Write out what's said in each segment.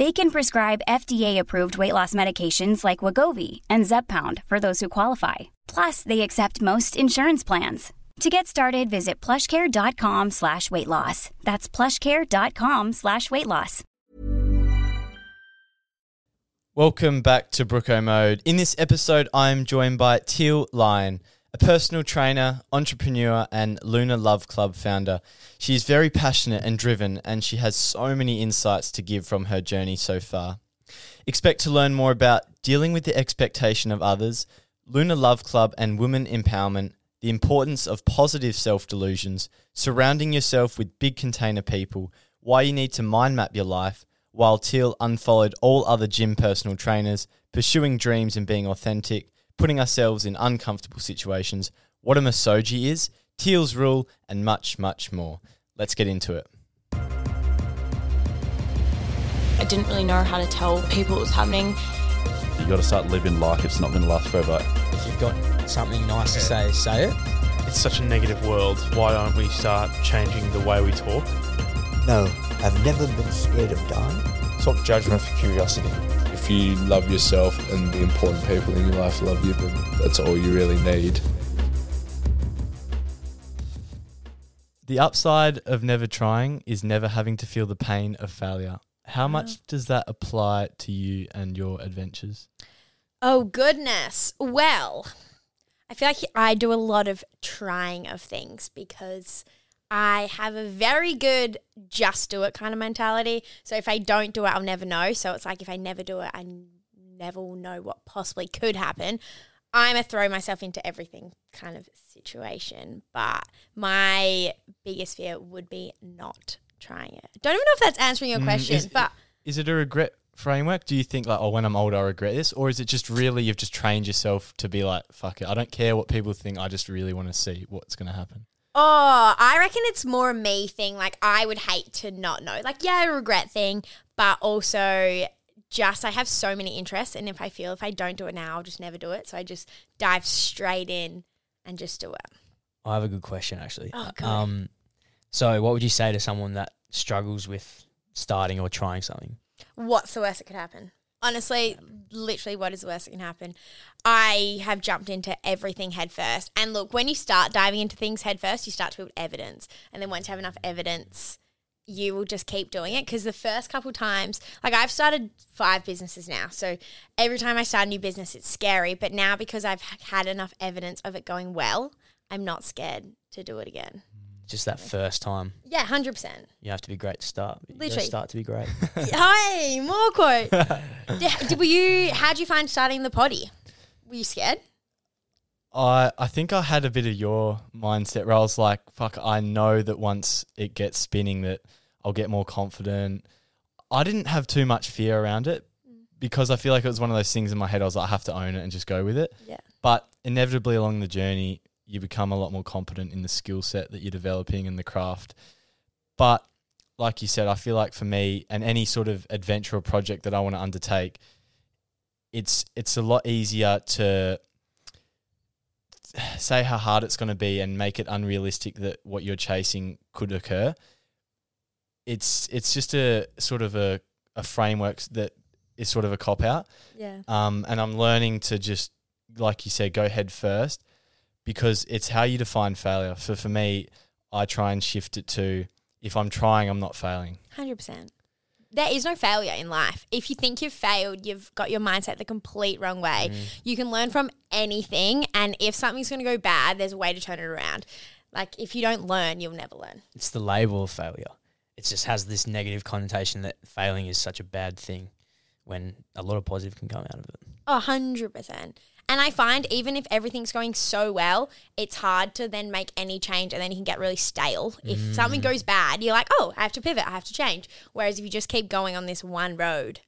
They can prescribe FDA-approved weight loss medications like Wegovy and Zepbound for those who qualify. Plus, they accept most insurance plans. To get started, visit plushcare.com slash weight loss. That's plushcare.com slash weight loss. Welcome back to Brookomode. In this episode, I'm joined by Teale Lyon, a personal trainer, entrepreneur, and Lunar Love Club founder. She is very passionate and driven, and she has so many insights to give from her journey so far. Expect to learn more about dealing with the expectation of others, Lunar Love Club and women empowerment, the importance of positive self delusions, surrounding yourself with big container people, why you need to mind map your life, while Teale unfollowed all other gym personal trainers, pursuing dreams and being authentic, putting ourselves in uncomfortable situations, what a misogy is, Teale's rule, and much, much more. Let's get into it. I didn't really know how to tell people what was happening. You got to start living life. it's not going to last forever. If you've got something nice to say, say it. It's such a negative world. Why don't we start changing the way we talk? No, I've never been scared of dying. Swap judgment for curiosity. If you love yourself and the important people in your life love you, then that's all you really need. The upside of never trying is never having to feel the pain of failure. How mm. much does that apply to you and your adventures? Oh, goodness. Well, I feel like I do a lot of trying of things because I have a very good just do it kind of mentality. So if I don't do it, I'll never know. So it's like if I never do it, I never will know what possibly could happen. I'm a throw myself into everything kind of situation. But my biggest fear would be not trying it. Don't even know if that's answering your Mm, question, is, but is it a regret framework? Do you think like, oh, when I'm older, I regret this, or is it just really you've just trained yourself to be like, fuck it, I don't care what people think. I just really want to see what's going to happen. Oh, I reckon it's more a me thing. Like I would hate to not know. Like yeah, a regret thing, but also just I have so many interests, and if I feel if I don't do it now, I'll just never do it. So I just dive straight in and just do it. I have a good question actually. Oh, good. Um, so what would you say to someone that struggles with starting or trying something? What's the worst that could happen? Honestly, literally, what is the worst that can happen? I have jumped into everything headfirst. And look, when you start diving into things headfirst, you start to build evidence. And then once you have enough evidence, you will just keep doing it. Because the first couple times, like I've started five businesses now. So every time I start a new business, it's scary. But now because I've had enough evidence of it going well, I'm not scared to do it again. Just that first time. Yeah, 100%. You have to be great to start. but You gotta Literally. start to be great. Hi, more quote. did, did- were you? How'd you find starting the potty? Were you scared? I I think I had a bit of your mindset where I was like, fuck, I know that once it gets spinning that I'll get more confident. I didn't have too much fear around it because I feel like it was one of those things in my head I was like, I have to own it and just go with it. Yeah. But inevitably along the journey, you become a lot more competent in the skill set that you're developing in the craft. But like you said, I feel like for me and any sort of adventure or project that I want to undertake, it's it's a lot easier to say how hard it's going to be and make it unrealistic that what you're chasing could occur. it's it's just a sort of a a framework that is sort of a cop out. Yeah. Um, and I'm learning to just like you said, go head first because it's how you define failure. So for me, I try and shift it to if I'm trying, I'm not failing. Hundred percent. There is no failure in life. If you think you've failed, you've got your mindset the complete wrong way. Mm. You can learn from anything, and if something's going to go bad, there's a way to turn it around. Like if you don't learn, you'll never learn. It's the label of failure. It just has this negative connotation that failing is such a bad thing when a lot of positive can come out of it. A hundred percent. And I find even if everything's going so well, it's hard to then make any change and then you can get really stale. If something goes bad, you're like, oh, I have to pivot, I have to change. Whereas if you just keep going on this one road,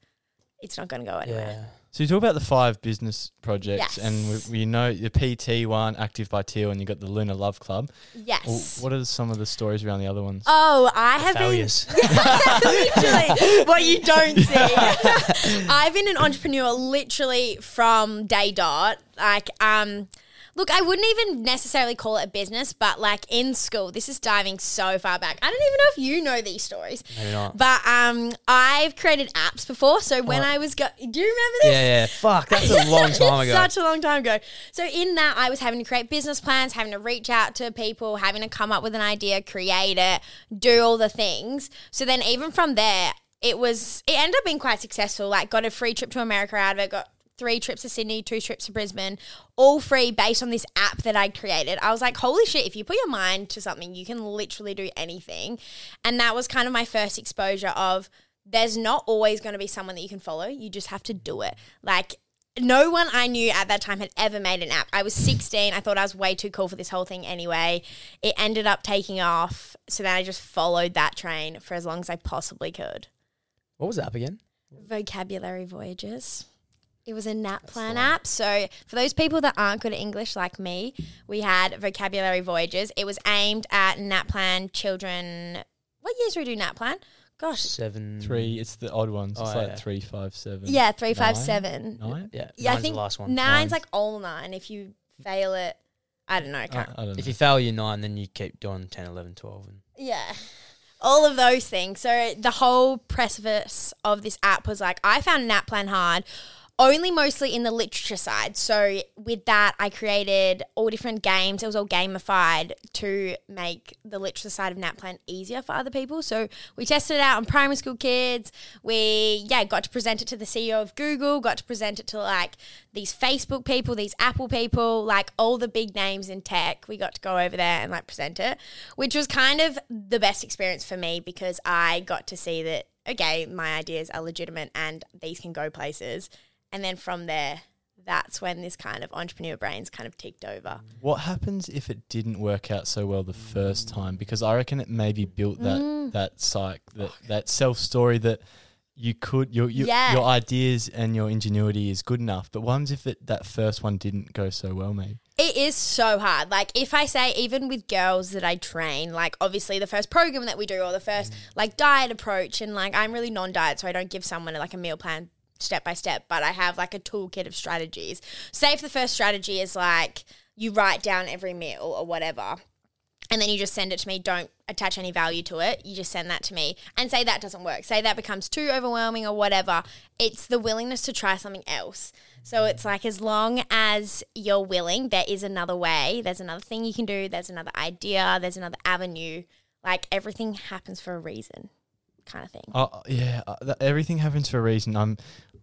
it's not going to go anywhere. So you talk about the five business projects, Yes. and we, we know the PT one, Active by Teale, and you got the Lunar Love Club. Yes. Well, what are some of the stories around the other ones? Oh, I have failures. been literally what you don't see. I've been an entrepreneur literally from day dot. Like, um, look, I wouldn't even necessarily call it a business, but like in school, this is diving so far back. I don't even know if you know these stories. Maybe not. But um, I've created apps before. So when. I was go, do you remember this? Yeah, yeah. Fuck, that's a long time ago. Such a long time ago. So in that, I was having to create business plans, having to reach out to people, having to come up with an idea, create it, do all the things. So then even from there, it was it ended up being quite successful. Like got a free trip to America out of it. Got three trips to Sydney, two trips to Brisbane, all free based on this app that I created. I was like, holy shit, if you put your mind to something, you can literally do anything. And that was kind of my first exposure of there's not always going to be someone that you can follow. You just have to do it. Like no one I knew at that time had ever made an app. I was 16. I thought I was way too cool for this whole thing anyway. It ended up taking off. So then I just followed that train for as long as I possibly could. What was the app again? Vocabulary Voyages. It was a NAPLAN app. So for those people that aren't good at English like me, we had Vocabulary Voyages. It was aimed at NAPLAN children. What years do we do NAPLAN? Gosh. Seven. Three. It's the odd ones. It's Oh, like yeah. three, five, seven. Yeah, three, five, nine? seven. Nine. Yeah, Yeah, I think the last one. nine's like all nine. If you fail it, I don't know. I can't. I don't If you fail your nine, then you keep doing 10, 11, 12. And Yeah. All of those things. So the whole precipice of this app was like I found NAPLAN hard. Only mostly in the literature side. So with that, I created all different games. It was all gamified to make the literature side of NAPLAN easier for other people. So we tested it out on primary school kids. We yeah got to present it to the CEO of Google. Got to present it to like these Facebook people, these Apple people, like all the big names in tech. We got to go over there and like present it, which was kind of the best experience for me because I got to see that okay, my ideas are legitimate and these can go places. And then from there, that's when this kind of entrepreneur brains kind of ticked over. What happens if it didn't work out so well the first time? Because I reckon it maybe built that Mm. that psych that that self story that you could your your, Yeah. your ideas and your ingenuity is good enough. But what happens if it that first one didn't go so well? Maybe It is so hard. Like if I say even with girls that I train, like obviously the first program that we do or the first like diet approach and like I'm really non-diet so I don't give someone like a meal plan step by step, but I have like a toolkit of strategies. Say if the first strategy is like you write down every meal or whatever and then you just send it to me. Don't attach any value to it. You just send that to me and say that doesn't work. Say that becomes too overwhelming or whatever. It's the willingness to try something else. So it's like as long as you're willing, there is another way. There's another thing you can do. There's another idea. There's another avenue. Like everything happens for a reason, kind of thing. Oh yeah, uh, that, everything happens for a reason. I'm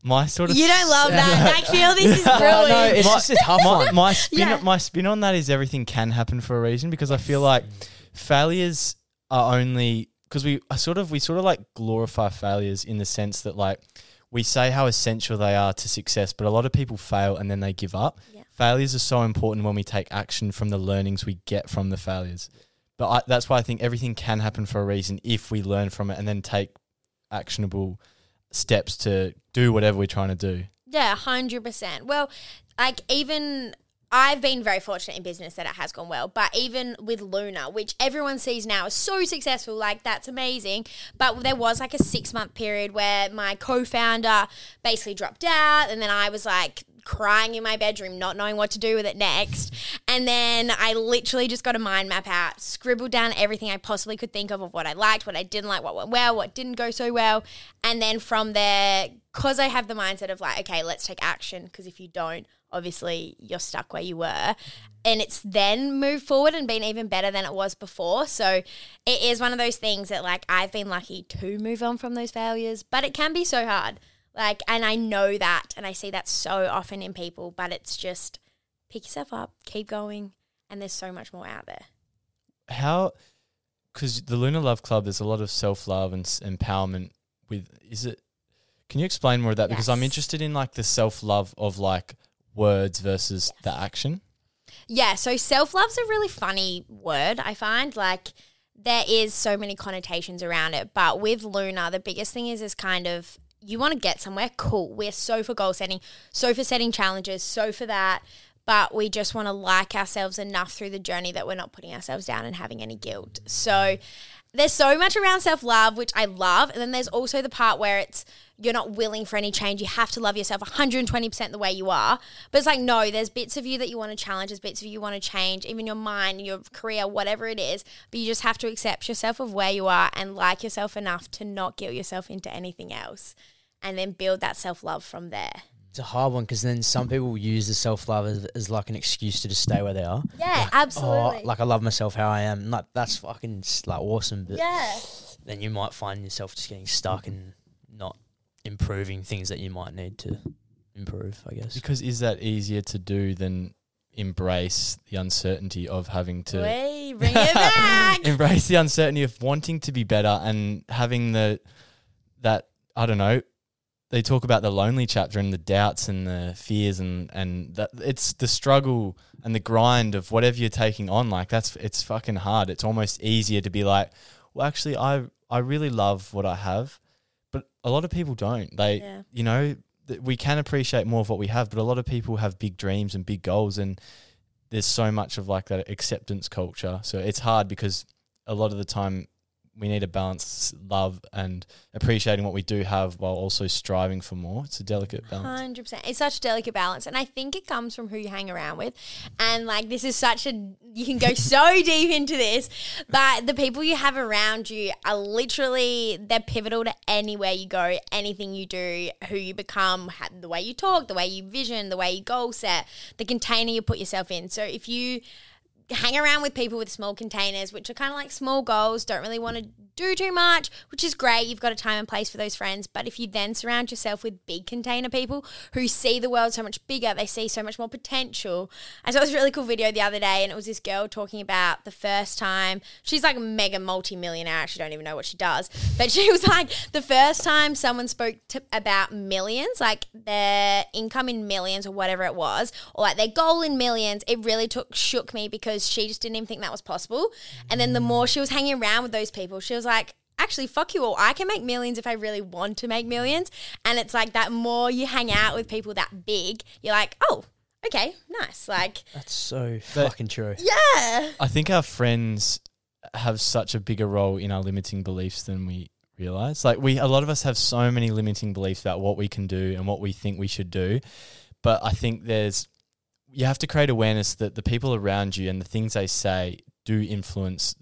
my sort of. You don't love that. I feel this is brewing. no, it's just a tough my, one. My spin, Yeah. my spin on that is everything can happen for a reason because I feel like failures are only because we I sort of we sort of like glorify failures in the sense that like we say how essential they are to success, but a lot of people fail and then they give up. Yeah. Failures are so important when we take action from the learnings we get from the failures. But I, that's why I think everything can happen for a reason if we learn from it and then take actionable steps to do whatever we're trying to do. Yeah, hundred percent. Well, like even I've been very fortunate in business that it has gone well, but even with Lunar, which everyone sees now is so successful, like that's amazing. But there was like a six month period where my co founder basically dropped out, and then I was like crying in my bedroom, not knowing what to do with it next. And then I literally just got a mind map out, scribbled down everything I possibly could think of of what I liked, what I didn't like, what went well, what didn't go so well. And then from there, because I have the mindset of like, okay, let's take action. Because if you don't, obviously you're stuck where you were. And it's then moved forward and been even better than it was before. So it is one of those things that like I've been lucky to move on from those failures, but it can be so hard. Like, and I know that, and I see that so often in people, but it's just pick yourself up, keep going, and there's so much more out there. How? Because the Lunar Love Club, there's a lot of self love and s- empowerment. With is it? Can you explain more of that? Because I'm interested in like the self love of like words versus the action. Yeah, so self love's a really funny word, I find. Like, there is so many connotations around it. But with Lunar, the biggest thing is is kind of you want to get somewhere cool. We're so for goal setting, so for setting challenges, so for that. But we just want to like ourselves enough through the journey that we're not putting ourselves down and having any guilt. So there's so much around self love, which I love. And then there's also the part where it's you're not willing for any change. You have to love yourself 120% the way you are. But it's like, no, there's bits of you that you want to challenge, there's bits of you you want to change, even your mind, your career, whatever it is. But you just have to accept yourself of where you are and like yourself enough to not guilt yourself into anything else. And then build that self love from there. It's a hard one because then some people use the self love as, as like an excuse to just stay where they are. Yeah, Like, oh, absolutely. Oh, like I love myself how I am. Like that's fucking like awesome. But Yeah. then you might find yourself just getting stuck and not improving things that you might need to improve. I guess. Because is that easier to do than embrace the uncertainty of having to Way, bring it back. embrace the uncertainty of wanting to be better and having the that I don't know. They talk about the lonely chapter and the doubts and the fears and and that it's the struggle and the grind of whatever you're taking on. Like that's it's fucking hard. It's almost easier to be like, well, actually, I I really love what I have, but a lot of people don't. They Yeah. you know th- we can appreciate more of what we have, but a lot of people have big dreams and big goals and there's so much of like that acceptance culture. So it's hard because a lot of the time we need to balance love and appreciating what we do have while also striving for more. It's a delicate balance. Hundred percent. It's such a delicate balance, and I think it comes from who you hang around with. And like, this is such a you can go so deep into this, but the people you have around you are literally they're pivotal to anywhere you go, anything you do, who you become, the way you talk, the way you vision, the way you goal set, the container you put yourself in. So if you hang around with people with small containers, which are kind of like small goals, don't really want to do too much, which is great. You've got a time and place for those friends. But if you then surround yourself with big container people who see the world so much bigger, they see so much more potential. I saw this really cool video the other day, and it was this girl talking about the first time she's like a mega multi millionaire. I actually don't even know what she does, but she was like the first time someone spoke to, about millions, like their income in millions or whatever it was, or like their goal in millions. It really took shook me because she just didn't even think that was possible. And then the more she was hanging around with those people, she was like, actually, fuck you all. I can make millions if I really want to make millions. And it's like that more you hang out with people that big, you're like, oh, okay, nice. Like, That's so fucking true. yeah. I think our friends have such a bigger role in our limiting beliefs than we realize. Like we a lot of us have so many limiting beliefs about what we can do and what we think we should do. But I think there's you have to create awareness that the people around you and the things they say do influence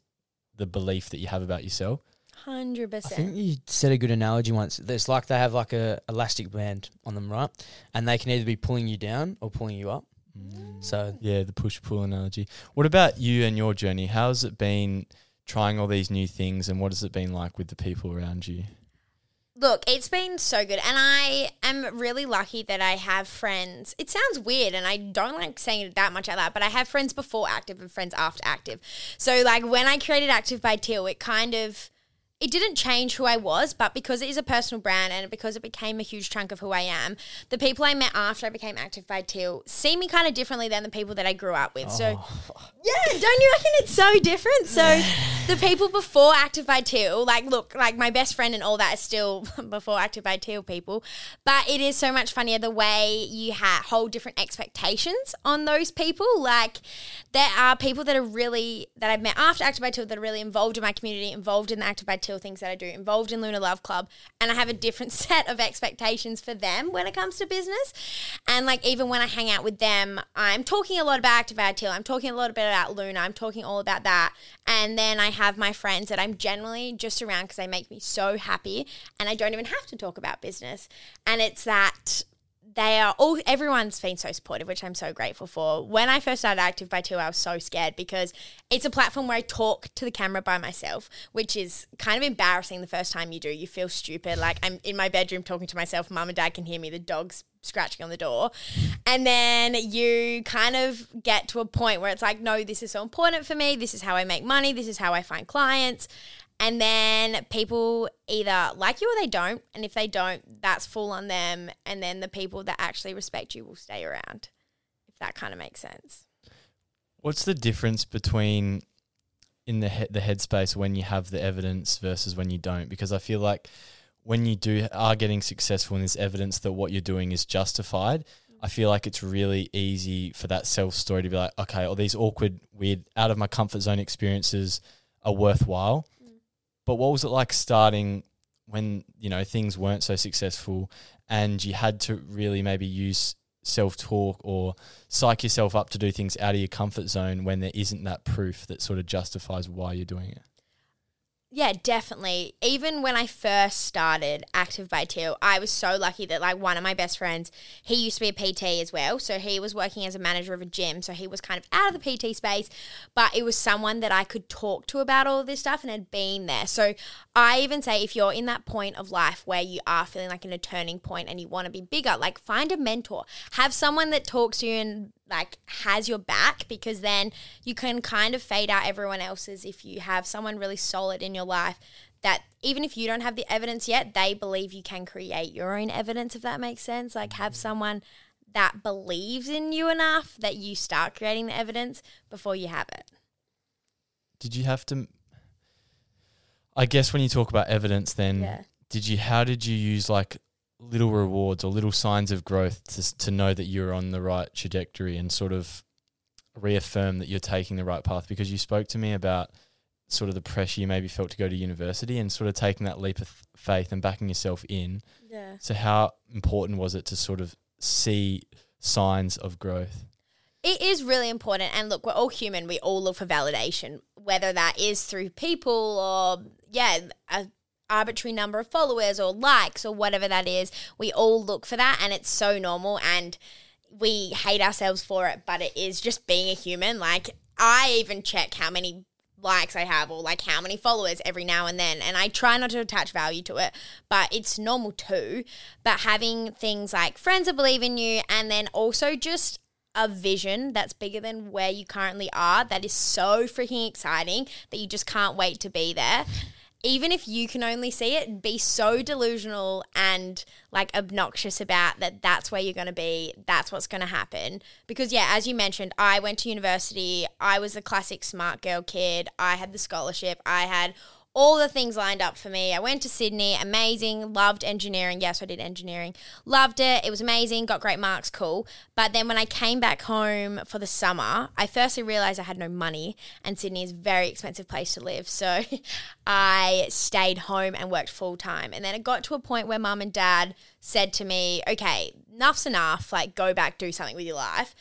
the belief that you have about yourself. Hundred percent. I think you said a good analogy once. It's like they have like a elastic band on them, right? And they can either be pulling you down or pulling you up. Mm. So Yeah, the push pull analogy. What about you and your journey? How's it been trying all these new things and what has it been like with the people around you? Look, it's been so good, and I am really lucky that I have friends. It sounds weird, and I don't like saying it that much out loud, but I have friends before active and friends after active. So, like when I created Active by Teale, it kind of it didn't change who I was, but because it is a personal brand and because it became a huge chunk of who I am, the people I met after I became active by Teale see me kind of differently than the people that I grew up with. So, oh. yeah, don't you reckon it's so different? So, the people before active by Teale, like, look, like my best friend and all that is still before active by Teale people, but it is so much funnier the way you ha- hold different expectations on those people. Like, there are people that are really that I've met after active by Teale that are really involved in my community, involved in the active by Teale Things that I do involved in Lunar Love Club, and I have a different set of expectations for them when it comes to business. And like even when I hang out with them, I'm talking a lot about Active Teale. I'm talking a lot about Luna. I'm talking all about that. And then I have my friends that I'm generally just around because they make me so happy, and I don't even have to talk about business. And it's that they are all everyone's been so supportive which i'm so grateful for. When i first started active by Teale, i was so scared because it's a platform where i talk to the camera by myself which is kind of embarrassing the first time you do. You feel stupid. Like i'm in my bedroom talking to myself. Mum and dad can hear me. The dog's scratching on the door. And then you kind of get to a point where it's like no this is so important for me. This is how i make money. This is how i find clients and then people either like you or they don't. And if they don't, that's full on them. And then the people that actually respect you will stay around, if that kind of makes sense. What's the difference between in the he- the headspace when you have the evidence versus when you don't? Because I feel like when you do are getting successful and there's evidence that what you're doing is justified, I feel like it's really easy for that self story to be like, okay, all these awkward, weird, out of my comfort zone experiences are worthwhile. But what was it like starting when you know things weren't so successful, and you had to really maybe use self talk or psych yourself up to do things out of your comfort zone when there isn't that proof that sort of justifies why you're doing it? Yeah, definitely. Even when I first started Active by Teale, I was so lucky that like one of my best friends, he used to be a PT as well. So he was working as a manager of a gym. So he was kind of out of the PT space, but it was someone that I could talk to about all of this stuff and had been there. So I even say if you're in that point of life where you are feeling like in a turning point and you want to be bigger, like find a mentor. Have someone that talks to you and like has your back because then you can kind of fade out everyone else's if you have someone really solid in your life that even if you don't have the evidence yet they believe you can create your own evidence if that makes sense like have Mm-hmm. someone that believes in you enough that you start creating the evidence before you have it Did you have to? I guess when you talk about evidence, then Yeah. did you? How did you use like little rewards or little signs of growth to to know that you're on the right trajectory and sort of reaffirm that you're taking the right path? Because you spoke to me about sort of the pressure you maybe felt to go to university and sort of taking that leap of faith and backing yourself in. Yeah. So how important was it to sort of see signs of growth? It is really important. And look, we're all human. We all look for validation, whether that is through people or, yeah, a arbitrary number of followers or likes or whatever that is. We all look for that. And it's so normal. And we hate ourselves for it, but it is just being a human. Like, I even check how many likes I have or like how many followers every now and then. And I try not to attach value to it, but it's normal too. But having things like friends that believe in you and then also just a vision that's bigger than where you currently are that is so freaking exciting that you just can't wait to be there. Even if you can only see it, be so delusional and like obnoxious about that that's where you're going to be, that's what's going to happen. Because, yeah, as you mentioned, I went to university, I was the classic smart girl kid, I had the scholarship, I had all the things lined up for me. I went to Sydney, amazing, loved engineering. Yes, I did engineering. Loved it. It was amazing, got great marks, cool. But then when I came back home for the summer, I firstly realized I had no money and Sydney is a very expensive place to live. So I stayed home and worked full time. And then it got to a point where mum and dad said to me, okay, enough's enough, like go back, do something with your life.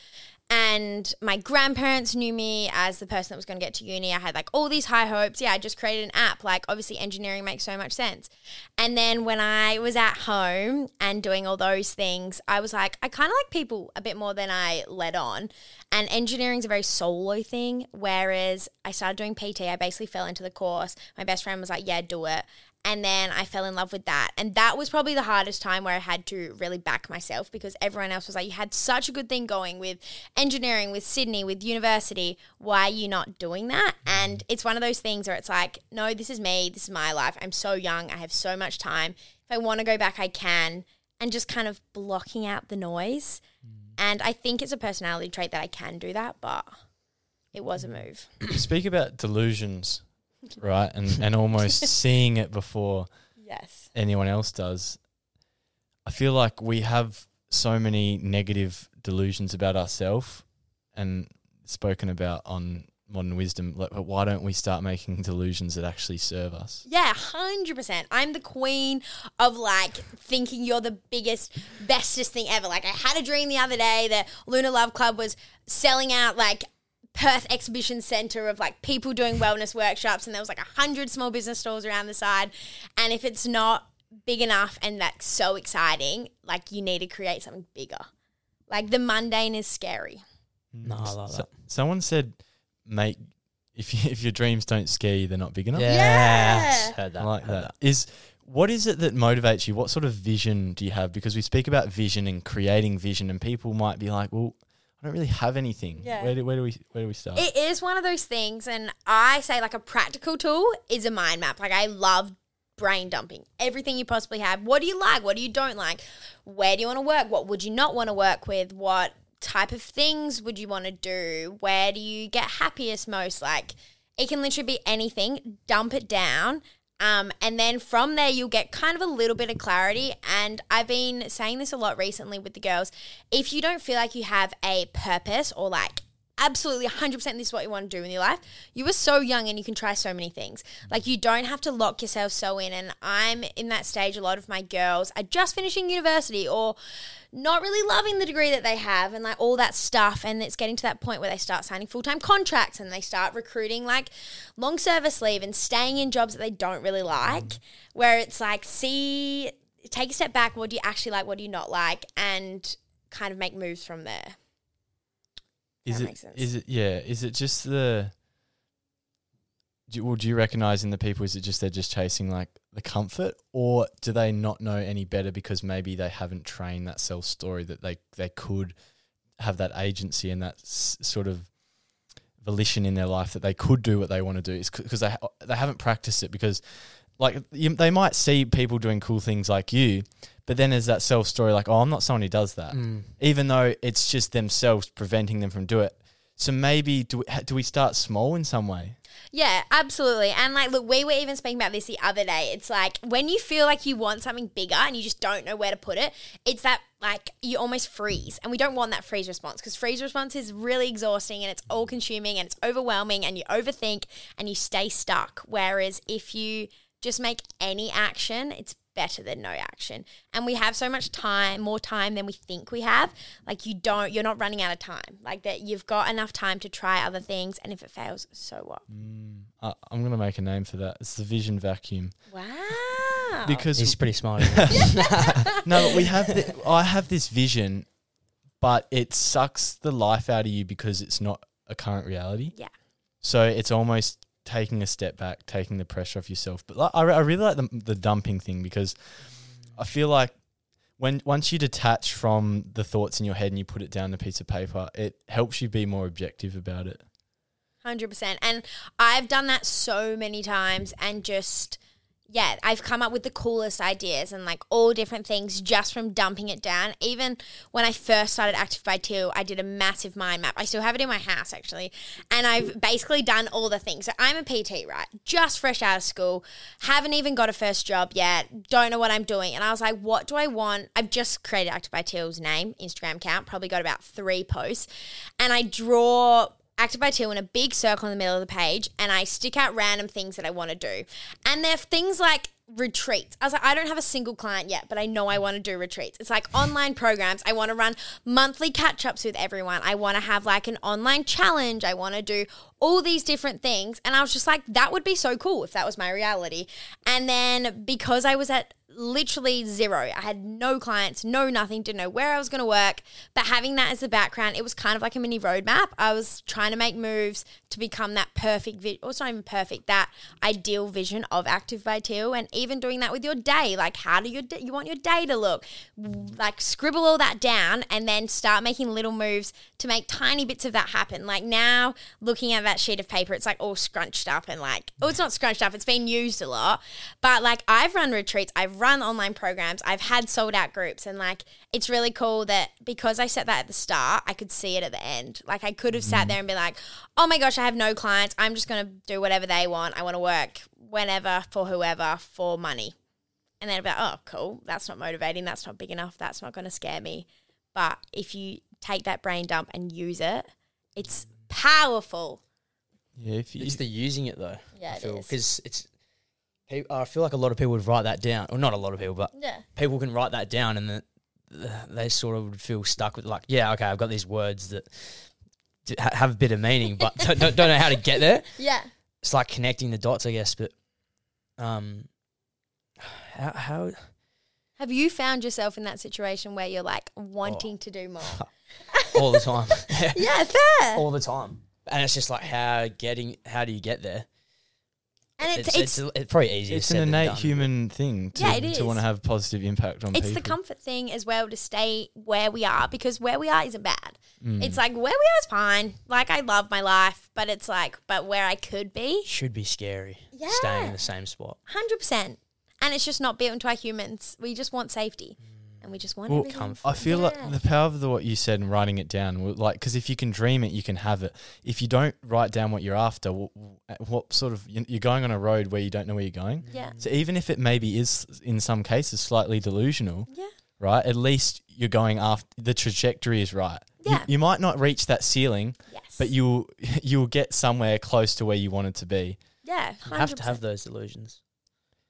And my grandparents knew me as the person that was going to get to uni. I had like all these high hopes. Yeah, I just created an app. Like, obviously, engineering makes so much sense. And then when I was at home and doing all those things, I was like, I kind of like people a bit more than I let on. And engineering is a very solo thing. Whereas I started doing PT, I basically fell into the course. My best friend was like, Yeah, do it. And then I fell in love with that. And that was probably the hardest time where I had to really back myself because everyone else was like, You had such a good thing going with engineering, with Sydney, with university. Why are you not doing that? Mm-hmm. And it's one of those things where it's like, No, this is me. This is my life. I'm so young. I have so much time. If I want to go back, I can. And just kind of blocking out the noise. Mm. And I think it's a personality trait that I can do that, but it was a mm. move. Speak about delusions, right? And and almost seeing it before Yes. anyone else does. I feel like we have so many negative delusions about ourselves and spoken about on modern wisdom. Like, but why don't we start making delusions that actually serve us? Yeah, hundred percent. I'm the queen of like thinking you're the biggest, bestest thing ever. Like I had a dream the other day that Lunar Love Club was selling out like Perth Exhibition Centre of like people doing wellness workshops, and there was like a hundred small business stalls around the side. And if it's not big enough and that's so exciting, like you need to create something bigger. Like the mundane is scary. No, I like So- that. someone said, "Make if you, if your dreams don't scare you, they're not big enough." Yes. Yeah. Heard that. I like heard that. Is what is it that motivates you? What sort of vision do you have? Because we speak about vision and creating vision, and people might be like, "Well, I don't really have anything. Yeah. Where do, where do we where do we start?" It is one of those things, and I say like a practical tool is a mind map. Like I love brain dumping everything you possibly have. What do you like? What do you don't like? Where do you want to work? What would you not want to work with? What type of things would you want to do? Where do you get happiest most? Like it can literally be anything. Dump it down. Um, and then from there, you'll get kind of a little bit of clarity. And I've been saying this a lot recently with the girls. If you don't feel like you have a purpose or like absolutely 100% this is what you want to do in your life, you are so young and you can try so many things. Like, you don't have to lock yourself so in. And I'm in that stage. A lot of my girls are just finishing university or not really loving the degree that they have and like all that stuff. And it's getting to that point where they start signing full time contracts and they start recruiting like long service leave and staying in jobs that they don't really like. Where it's like, see, take a step back. What do you actually like? What do you not like? And kind of make moves from there. Is it? Is it? Yeah. Is it just the? Do you, well, do you recognize in the people? Is it just they're just chasing like the comfort, or do they not know any better because maybe they haven't trained that self story that they they could have that agency and that s- sort of volition in their life that they could do what they want to do? It's because they ha- they haven't practiced it because like you, they might see people doing cool things like you, but then there's that self story like, oh, I'm not someone who does that Mm. even though it's just themselves preventing them from do it. So maybe do we, do we start small in some way? Yeah, absolutely. And like, look, we were even speaking about this the other day. It's like when you feel like you want something bigger and you just don't know where to put it, it's that like you almost freeze. And we don't want that freeze response because freeze response is really exhausting and it's all consuming and it's overwhelming and you overthink and you stay stuck. Whereas if you just make any action, it's better than no action. And we have so much time, more time than we think we have. Like you don't, you're not running out of time. Like that, you've got enough time to try other things. And if it fails, so what? Uh, I'm gonna make a name for that. It's the vision vacuum Wow. because He's pretty smart. isn't no, but we have the, I have this vision, but it sucks the life out of you because it's not a current reality. Yeah. So it's almost taking a step back, taking the pressure off yourself. But like, I, I really like the, the dumping thing because I feel like when once you detach from the thoughts in your head and you put it down on a piece of paper, it helps you be more objective about it. Hundred percent, and I've done that so many times, and just yeah, I've come up with the coolest ideas and like all different things just from dumping it down. Even when I first started Active by Teale, I did a massive mind map. I still have it in my house actually, and I've basically done all the things. So I'm a PT, right? Just fresh out of school, haven't even got a first job yet, don't know what I'm doing, and I was like, what do I want? I've just created Active by Teale's name Instagram account, probably got about three posts, and I draw active by Teale in a big circle in the middle of the page and I stick out random things that I want to do. And they're things like retreats. I was like, I don't have a single client yet, but I know I want to do retreats. It's like online programs. I want to run monthly catch ups with everyone. I want to have like an online challenge. I want to do all these different things. And I was just like, that would be so cool if that was my reality. And then because I was at literally zero. I had no clients, no nothing, didn't know where I was going to work. But having that as a background, it was kind of like a mini roadmap. I was trying to make moves to become that perfect, vi- or it's not even perfect, that ideal vision of Active by Teale. And even doing that with your day, like how do your d- you want your day to look? Like scribble all that down and then start making little moves to make tiny bits of that happen. Like now, looking at that sheet of paper, it's like all scrunched up and like, oh, it's not scrunched up, it's been used a lot. But like I've run retreats, I've run online programs, I've had sold out groups, and like it's really cool that because I set that at the start, I could see it at the end. Like I could have sat mm-hmm. there and be like, oh my gosh, I have no clients. I'm just going to do whatever they want. I want to work whenever for whoever for money. And then I'd be like, oh, cool. That's not motivating. That's not big enough. That's not going to scare me. But if you take that brain dump and use it, it's powerful. Yeah, if you, It's the using it though. Yeah, I it because it's. Pe- I feel like a lot of people would write that down, or not a lot of people, but Yeah. people can write that down, and they sort of would feel stuck with like, yeah, okay, I've got these words that d- have a bit of meaning, but don't, don't don't know how to get there. Yeah. It's like connecting the dots, I guess. But um, how how Have you found yourself in that situation where you're like wanting Oh. to do more? all the time. yeah, fair. all the time. And it's just like how getting how do you get there? And it's- it's, it's, it's- it's probably easier. it's said an than innate done. human thing to, Yeah, it to want to have positive impact on it's people. the comfort thing as well to stay where we are because where we are isn't bad. Mm. It's like where we are is fine. Like I love my life, but it's like but where I could be, should be scary. Yeah. Staying in the same spot. hundred percent. And it's just not built into our humans. We just want safety, and we just want Well, everything. I feel Yeah. like the power of the, what you said and writing it down, like, because if you can dream it, you can have it. If you don't write down what you're after, what, what sort of you- you're going on a road where you don't know where you're going. Yeah. So even if it maybe is in some cases slightly delusional, Yeah. right? At least you're going after the trajectory is right. You- Yeah. You, might not reach that ceiling, Yes. but you'll you'll get somewhere close to where you wanted to be. yeah, You have to have those illusions.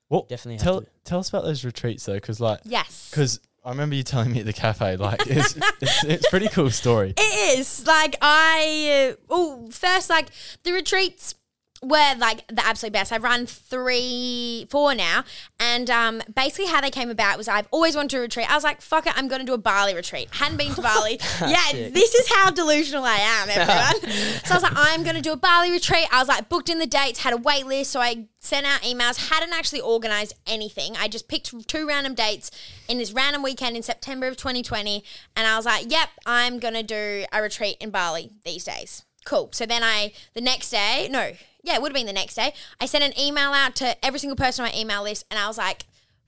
Well, Definitely have tell to. tell us about those retreats though, because like Yes. because I remember you telling me at the cafe like it's it's, it's pretty cool story. It is like I uh, oh first like the retreats were like the absolute best. I've run three, four now, and um, basically how they came about was I've always wanted to retreat. I was like, fuck it, I'm going to do a Bali retreat. Hadn't been to Bali. yeah, Sick. this is how delusional I am, everyone. so I was like, I'm going to do a Bali retreat. I was like, booked in the dates, had a wait list, so I sent out emails. Hadn't actually organized anything. I just picked two random dates in this random weekend in September of 2020, and I was like, yep, I'm going to do a retreat in Bali these days. Cool. So then I, the next day, no, yeah, it would have been the next day. I sent an email out to every single person on my email list, and I was like,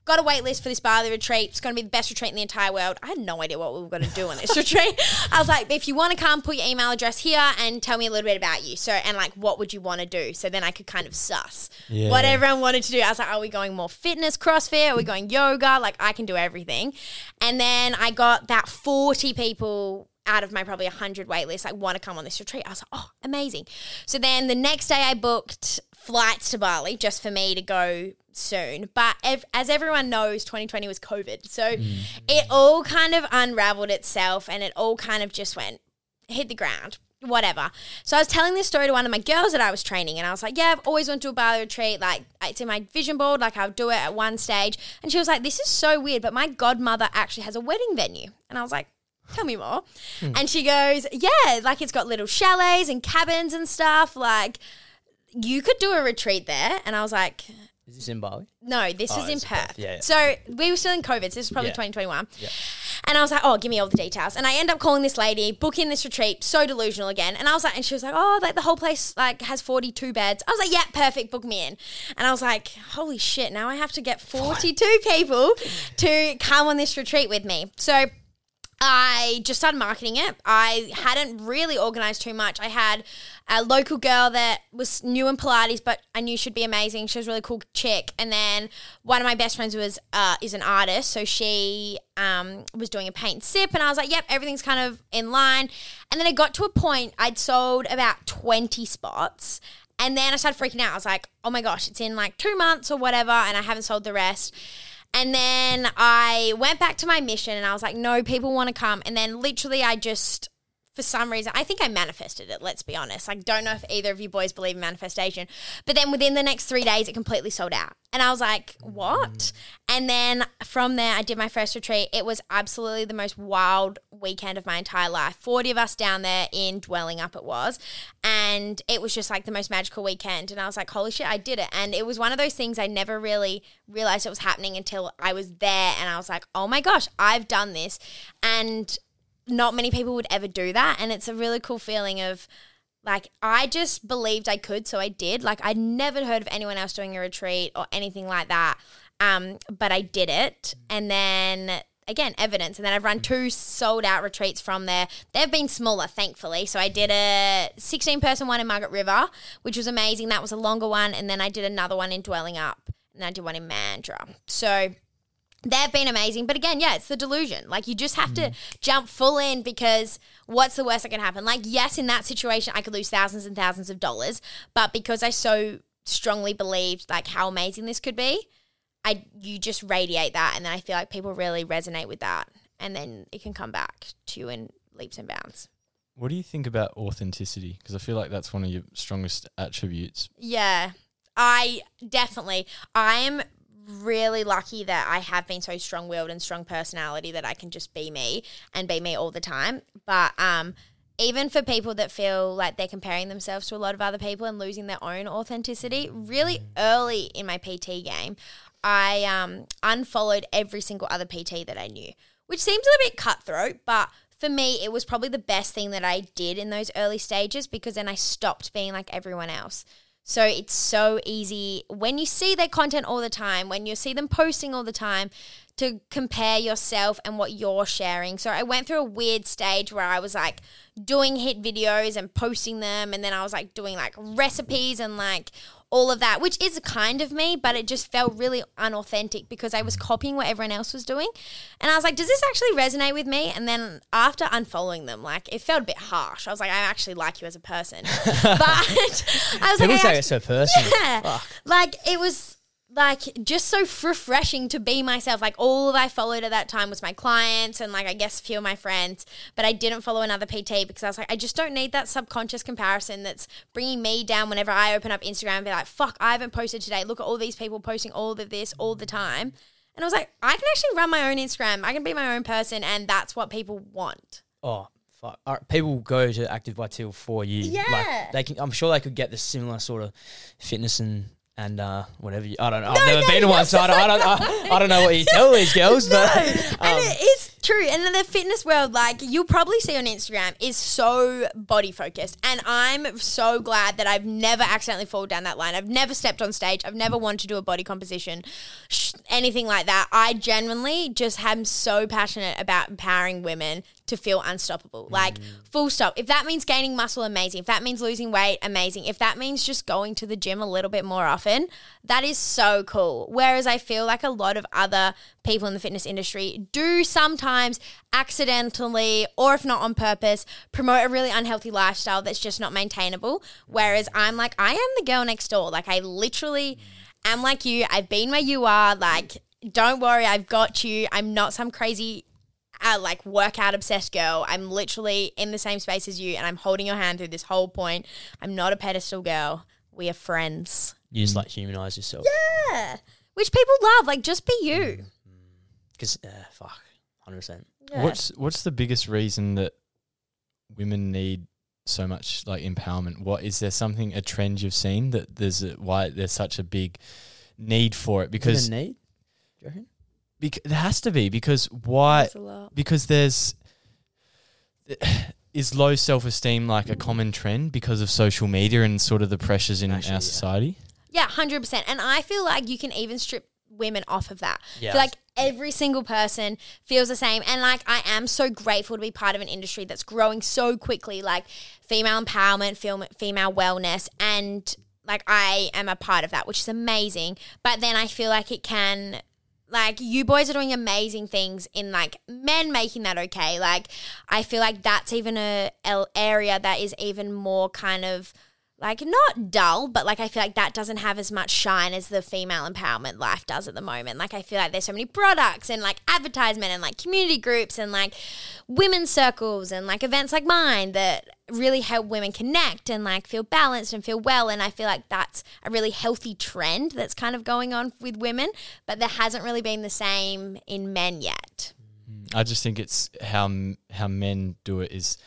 got a wait list for this Bali retreat. It's going to be the best retreat in the entire world. I had no idea what we were going to do on this retreat. I was like, if you want to come, put your email address here and tell me a little bit about you. So, and like, what would you want to do? So then I could kind of suss Yeah. what everyone wanted to do. I was like, are we going more fitness, CrossFit? Are we going yoga? Like, I can do everything. And then I got that 40 people out of my probably 100 wait list like want to come on this retreat. I was like, oh, amazing. So then the next day I booked flights to Bali just for me to go soon. But ev- as everyone knows, 2020 was COVID. So mm. it all kind of unraveled itself and it all kind of just went, hit the ground. Whatever. So I was telling this story to one of my girls that I was training, and I was like, "Yeah, I've always wanted to do a Bali retreat. Like, it's in my vision board. Like, I'll do it at one stage." And she was like, "This is so weird, but my godmother actually has a wedding venue." And I was like, tell me more. Hmm. And she goes, yeah, like it's got little chalets and cabins and stuff. Like you could do a retreat there. And I was like, Is this in Bali? no, this Oh, is in Perth. Perth. Yeah, yeah. So we were still in COVID. So this is probably Yeah. 2021. Yeah. And I was like, oh, give me all the details. And I end up calling this lady, booking this retreat, so delusional again. And I was like, and she was like, oh, like the whole place like has 42 beds. I was like, yeah, perfect, book me in. And I was like, holy shit, now I have to get 42 people to come on this retreat with me. So I just started marketing it. I hadn't really organized too much. I had a local girl that was new in Pilates, but I knew she'd be amazing. She was a really cool chick. And then one of my best friends was uh, is an artist, so she um, was doing a paint sip, and I was like, "Yep, everything's kind of in line." And then it got to a point I'd sold about twenty spots, and then I started freaking out. I was like, "Oh my gosh, it's in like two months or whatever," and I haven't sold the rest. And then I went back to my mission and I was like, no, people want to come. And then literally, I just, for some reason, I think I manifested it, let's be honest. Like, don't know if either of you boys believe in manifestation. But then within the next three days, it completely sold out. And I was like, what? Mm. And then from there, I did my first retreat. It was absolutely the most wild weekend of my entire life. 40 of us down there in Dwellingup, it was. And it was just like the most magical weekend. And I was like, holy shit, I did it. And it was one of those things I never really realized it was happening until I was there. And I was like, oh my gosh, I've done this. And not many people would ever do that. And it's a really cool feeling of, like I just believed I could, so I did. Like I'd never heard of anyone else doing a retreat or anything like that. Um, but I did it, and then again evidence, and then I've run two sold out retreats from there. They've been smaller, thankfully. So I did a sixteen person one in Margaret River, which was amazing. That was a longer one, and then I did another one in Dwellingup, and I did one in Mandurah. So they've been amazing. But again, yeah, it's the delusion. Like you just have Mm. to jump full in because what's the worst that can happen? Like, yes, in that situation, I could lose thousands and thousands of dollars, but because I so strongly believed like how amazing this could be, I you just radiate that, and then I feel like people really resonate with that, and then it can come back to you in leaps and bounds. What do you think about authenticity? Because I feel like that's one of your strongest attributes. Yeah, I definitely. I am really lucky that I have been so strong willed and strong personality that I can just be me and be me all the time. But um, even for people that feel like they're comparing themselves to a lot of other people and losing their own authenticity, really early in my PT game, I um, unfollowed every single other PT that I knew, which seems a little bit cutthroat, but for me, it was probably the best thing that I did in those early stages because then I stopped being like everyone else. So it's so easy when you see their content all the time, when you see them posting all the time, to compare yourself and what you're sharing. So I went through a weird stage where I was like doing HIIT videos and posting them, and then I was like doing like recipes and like all of that, which is kind of me, but it just felt really unauthentic because I was mm. copying what everyone else was doing. And I was like, does this actually resonate with me? And then after unfollowing them, like it felt a bit harsh. I was like, I actually like you as a person. but I was People like, I take actu- it so personally. yeah. Fuck. Like it was like just so refreshing to be myself. Like all I followed at that time was my clients and like I guess a few of my friends, but I didn't follow another PT because I was like, I just don't need that subconscious comparison that's bringing me down whenever I open up Instagram and be like, fuck, I haven't posted today. Look at all these people posting all of this all the time. And I was like, I can actually run my own Instagram. I can be my own person, and that's what people want. Oh fuck! All right, people go to Active by Teale for you. Yeah. like, they can. I'm sure they could get the similar sort of fitness and and uh, whatever. You, I don't know. No, I've never no, been to one, so I don't. I don't, I, I don't know what you tell these girls, but and um, it is true. And in the fitness world, like you'll probably see on Instagram, is so body focused. And I'm so glad that I've never accidentally fallen down that line. I've never stepped on stage. I've never wanted to do a body composition, sh- anything like that. I genuinely just am so passionate about empowering women to feel unstoppable. Like, mm. full stop. If that means gaining muscle, amazing. If that means losing weight, amazing. If that means just going to the gym a little bit more often, that is so cool. Whereas I feel like a lot of other people in the fitness industry do sometimes accidentally, or if not on purpose, promote a really unhealthy lifestyle that's just not maintainable. Whereas I'm like, I am the girl next door. Like, I literally am like you. I've been where you are. Like, don't worry, I've got you. I'm not some crazy uh, like workout obsessed girl. I'm literally in the same space as you and I'm holding your hand through this whole point. I'm not a pedestal girl. We are friends. you just like humanize yourself. Yeah. Which people love. Like just be you. Because uh, fuck, hundred percent. Yeah. What's what's the biggest reason that women need so much like empowerment? What is there something a trend you've seen that there's a, why there's such a big need for it? Because need. Do you reckon? Bec- there has to be because why? There's a lot. Because there's is low self esteem like a common trend because of social media and sort of the pressures in Actually, our yeah. society. Yeah, hundred percent. And I feel like you can even strip women off of that. Yeah. Like every single person feels the same. And like I am so grateful to be part of an industry that's growing so quickly, like female empowerment, film, female wellness, and like I am a part of that, which is amazing. But then I feel like it can like you boys are doing amazing things in like men making that okay. Like i feel like that's even a, area that is even more kind of like not dull but like i feel like that doesn't have as much shine as the female empowerment life does at the moment. Like i feel like there's so many products and like advertisement and like community groups and like women's circles and like events like mine that really help women connect and like feel balanced and feel well. And i feel like that's a really healthy trend that's kind of going on with women but there hasn't really been the same in men yet. Mm. I just think it's how how men do it is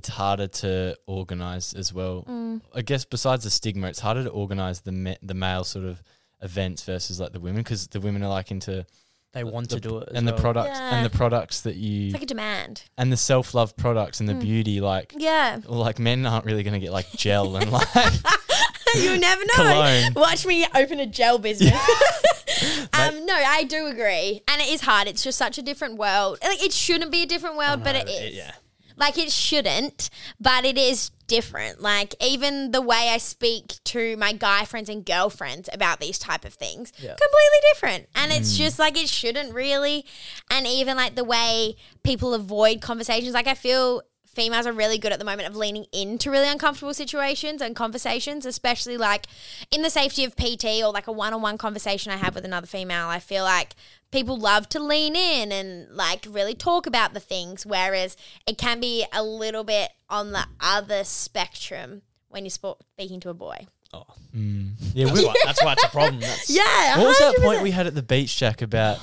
it's harder to organize as well. Mm. I guess besides the stigma, it's harder to organize the ma- the male sort of events versus like the women because the women are like into They want the to do it as and the products Yeah. and the products that you it's like a demand and the self love products and the Mm. beauty like yeah well, like men aren't really going to get like gel and like you never know Cologne. watch me open a gel business um no i do agree and it is hard it's just such a different world like it shouldn't be a different world but it is yeah. Like it shouldn't, but it is different. Like even the way I speak to my guy friends and girlfriends about these type of things, Yeah. completely different. And it's Mm. just like it shouldn't really. And even like the way people avoid conversations, like I feel females are really good at the moment of leaning into really uncomfortable situations and conversations, especially like in the safety of PT or like a one-on-one conversation I have with another female. I feel like people love to lean in and like really talk about the things, whereas it can be a little bit on the other spectrum when you're speaking to a boy. Oh, mm. Yeah, that's, we- why, that's why it's a problem. That's, Yeah, What was that point we had at the beach, Jack, about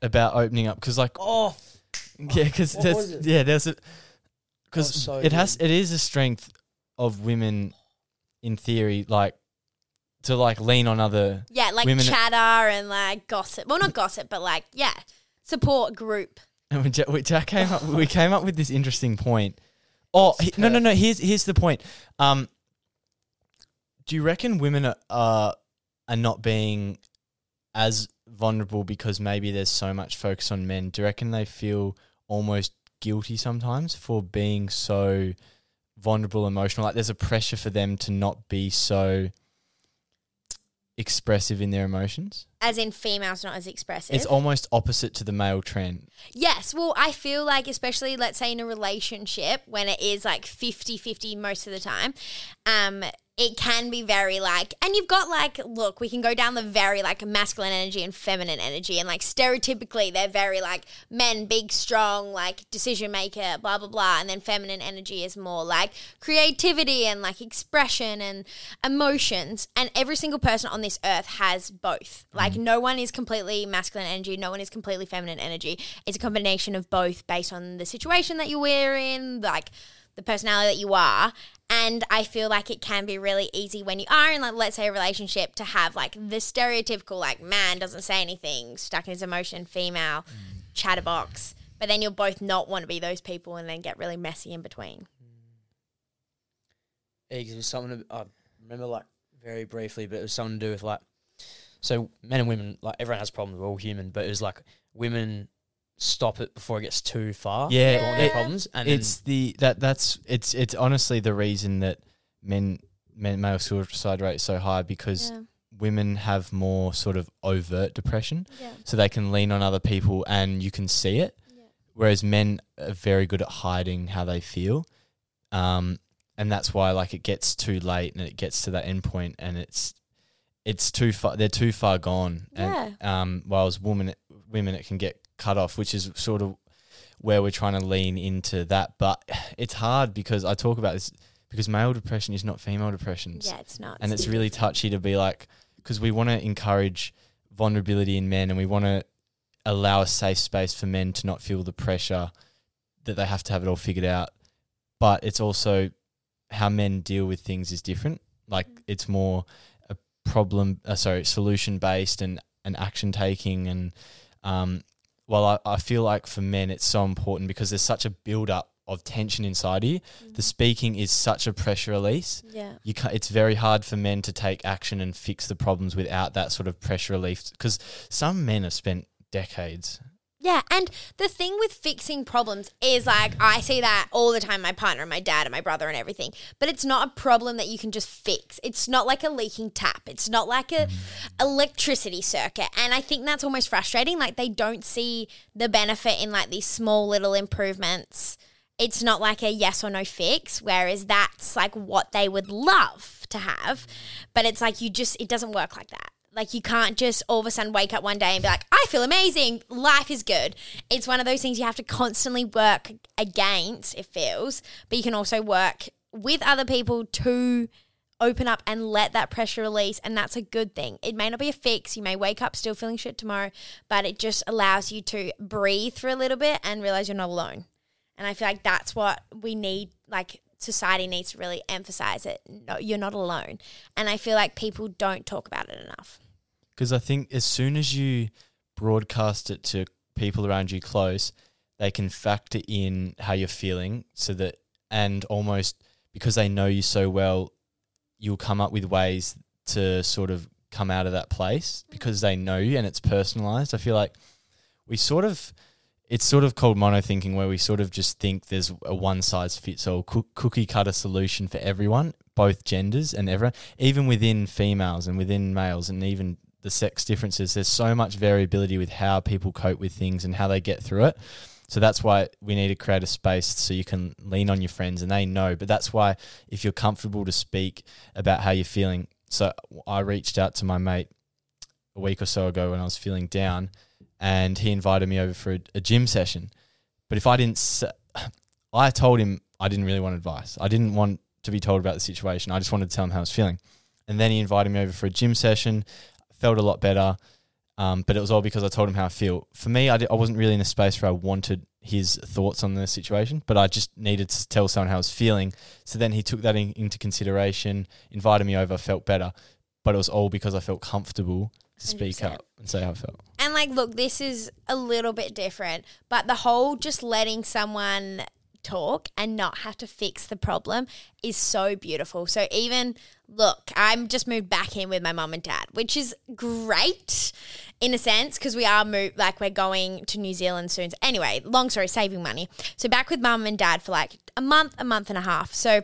about opening up? Because like, oh, yeah, because what yeah, there's a because was so it has it is a strength of women, in theory, like to like lean on other Yeah, like women. chatter and like gossip. Well, not gossip, but like yeah, support group. And Jack, when Jack came up, we came up with this interesting point. Oh he- no, no, no! Here's here's the point. Um, do you reckon women are are, are not being as vulnerable because maybe there's so much focus on men? Do you reckon they feel almost guilty sometimes for being so vulnerable, emotional? Like there's a pressure for them to not be so expressive in their emotions. As in females not as expressive. It's almost opposite to the male trend. Yes, well, I feel like, especially let's say in a relationship when it is like 50 50 most of the time, um, it can be very like, and you've got like, look, we can go down the very like masculine energy and feminine energy, and like stereotypically, they're very like men, big, strong, like decision maker, blah, blah, blah. And then feminine energy is more like creativity and like expression and emotions. And every single person on this earth has both. Like, mm-hmm. no one is completely masculine energy, no one is completely feminine energy. It's a combination of both based on the situation that you're in, like the personality that you are. And I feel like it can be really easy when you are in, like, let's say, a relationship to have like the stereotypical, like, man doesn't say anything, stuck in his emotion, female, chatterbox. But then you'll both not want to be those people and then get really messy in between. Yeah, 'cause it was something. I remember like very briefly, but it was something to do with like. So men and women, like everyone has problems. We're all human, but it was like women stop it before it gets too far. Yeah, on their it- problems, and it's the that that's it's it's honestly the reason that men men male suicide rate is so high because Yeah. women have more sort of overt depression, Yeah. so they can lean on other people and you can see it. Whereas men are very good at hiding how they feel, um, and that's why like it gets too late and it gets to that end point and it's it's too far. They're too far gone. And, um, whilst women women it can get cut off, which is sort of where we're trying to lean into that. But it's hard because I talk about this because male depression is not female depression. Yeah, it's not. and It's really touchy to be like because we want to encourage vulnerability in men and we want to allow a safe space for men to not feel the pressure that they have to have it all figured out. But it's also how men deal with things is different. Like it's more a problem, uh, sorry, solution based and, and action taking. And um, well, I, I feel like for men it's so important because there's such a build up of tension inside you. Mm. The speaking is such a pressure release. Yeah. You can it's very hard for men to take action and fix the problems without that sort of pressure relief because some men have spent decades Yeah, and the thing with fixing problems is like I see that all the time. My partner, and my dad, and my brother, and everything. But it's not a problem that you can just fix. It's not like a leaking tap. It's not like a mm. electricity circuit. And I think that's almost frustrating. Like they don't see the benefit in like these small little improvements. It's not like a yes or no fix. Whereas that's like what they would love to have, but it's like you just it doesn't work like that. Like you can't just all of a sudden wake up one day and be like, I feel amazing. Life is good. It's one of those things you have to constantly work against, it feels, but you can also work with other people to open up and let that pressure release. And that's a good thing. It may not be a fix. You may wake up still feeling shit tomorrow, but it just allows you to breathe for a little bit and realize you're not alone. And I feel like that's what we need, like, society needs to really emphasize it. No, you're not alone. And I feel like people don't talk about it enough. Because I think as soon as you broadcast it to people around you close, they can factor in how you're feeling so that, and almost because they know you so well, you'll come up with ways to sort of come out of that place because they know you and it's personalized. I feel like we sort of, it's sort of called mono thinking, where we sort of just think there's a one size fits all cookie cutter solution for everyone, both genders and everyone, even within females and within males, and even the sex differences. There's so much variability with how people cope with things and how they get through it. So that's why we need to create a space so you can lean on your friends and they know. But that's why if you're comfortable to speak about how you're feeling. So I reached out to my mate a week or so ago when I was feeling down and he invited me over for a, a gym session. But if I didn't, I told him I didn't really want advice. I didn't want to be told about the situation. I just wanted to tell him how I was feeling. And then he invited me over for a gym session. Felt a lot better. Um, but it was all because I told him how I feel. For me, I, di- I wasn't really in a space where I wanted his thoughts on the situation, but I just needed to tell someone how I was feeling. So then he took that in, into consideration, invited me over, felt better. But it was all because I felt comfortable to speak 100%. up and say how I felt. And like, look, this is a little bit different, but the whole just letting someone talk and not have to fix the problem is so beautiful. So even look, I'm just moved back in with my mum and dad, which is great in a sense because we are moved like we're going to New Zealand soon. Anyway, long story, saving money. So back with mum and dad for like a month, a month and a half. So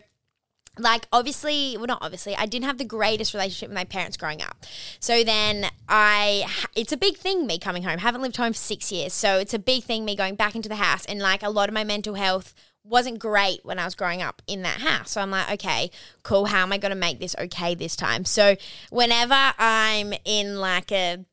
like obviously well not obviously i didn't have the greatest relationship with my parents growing up so then i it's a big thing me coming home haven't lived home for six years so it's a big thing me going back into the house and like a lot of my mental health wasn't great when i was growing up in that house. So i'm like okay cool. How am i going to make this okay this time? So whenever i'm in like a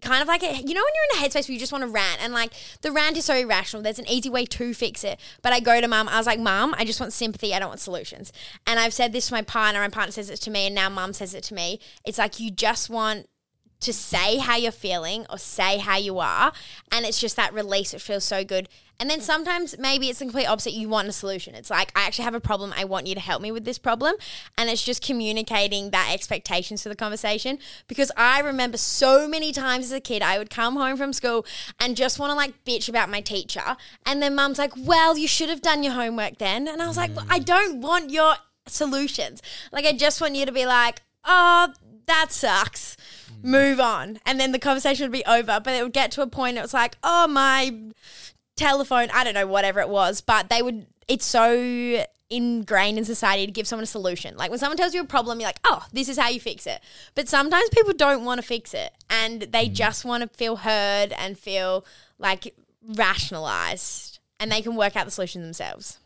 kind of like a, you know when you're in a headspace where you just want to rant and like the rant is so irrational there's an easy way to fix it. But i go to mum i was like mum i just want sympathy i don't want solutions. And i've said this to my partner my partner says it to me and now mum says it to me. It's like you just want to say how you're feeling or say how you are and it's just that release it feels so good. And then sometimes maybe it's the complete opposite you want a solution. It's like i actually have a problem i want you to help me with this problem and it's just communicating that expectations for the conversation. Because i remember so many times as a kid i would come home from school and just want to like bitch about my teacher and then mum's like well you should have done your homework then and i was like i mm. don't want your solutions. Like i just want you to be like oh that sucks move on. And then the conversation would be over. But it would get to a point, it was like, oh, my telephone, I don't know, whatever it was. But they would, it's so ingrained in society to give someone a solution. Like when someone tells you a problem, you're like, oh, this is how you fix it. But sometimes people don't want to fix it and they mm. just want to feel heard and feel like rationalized and they can work out the solution themselves.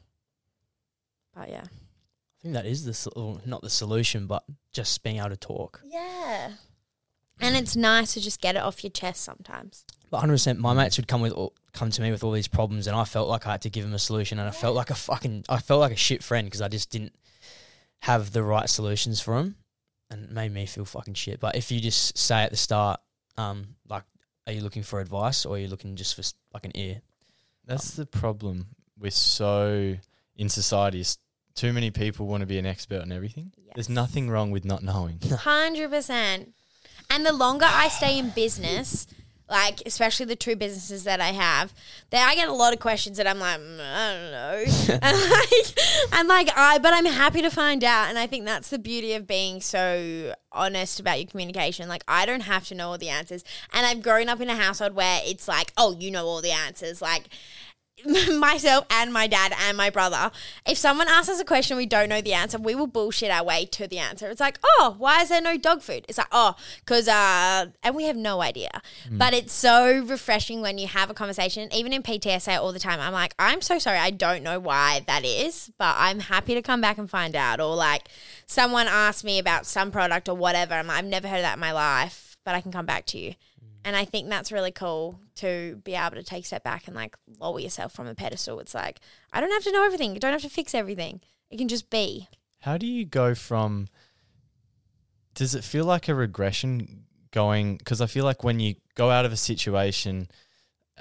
But yeah. I think that is the sol- not the solution, but just being able to talk. Yeah. And it's nice to just get it off your chest sometimes. But 100, percent my mates would come with all, come to me with all these problems, and I felt like I had to give them a solution, and I felt like a fucking I felt like a shit friend because I just didn't have the right solutions for them, and it made me feel fucking shit. But if you just say at the start, um, like, are you looking for advice or are you looking just for like an ear? That's the problem. We're so in society. s- Too many people want to be an expert on everything. There's nothing wrong with not knowing. Hundred percent. And the longer I stay in business, like especially the two businesses that I have, that I get a lot of questions that I'm like, "Mm, I don't know, and like, and like I, but I'm happy to find out, and I think that's the beauty of being so honest about your communication. Like I don't have to know all the answers, and I've grown up in a household where it's like, oh, you know all the answers, like myself and my dad and my brother, if someone asks us a question we don't know the answer, we will bullshit our way to the answer. It's like, oh, why is there no dog food? It's like, oh, because, uh, and we have no idea. Mm. But it's so refreshing when you have a conversation. Even in PT, I say it all the time. I'm like, I'm so sorry. I don't know why that is, but I'm happy to come back and find out. Or like someone asked me about some product or whatever. I'm like, I've never heard of that in my life, but I can come back to you. And I think that's really cool to be able to take a step back and like lower yourself from a pedestal. It's like, I don't have to know everything. You don't have to fix everything. It can just be. How do you go from? Does it feel like a regression going? Because I feel like when you go out of a situation,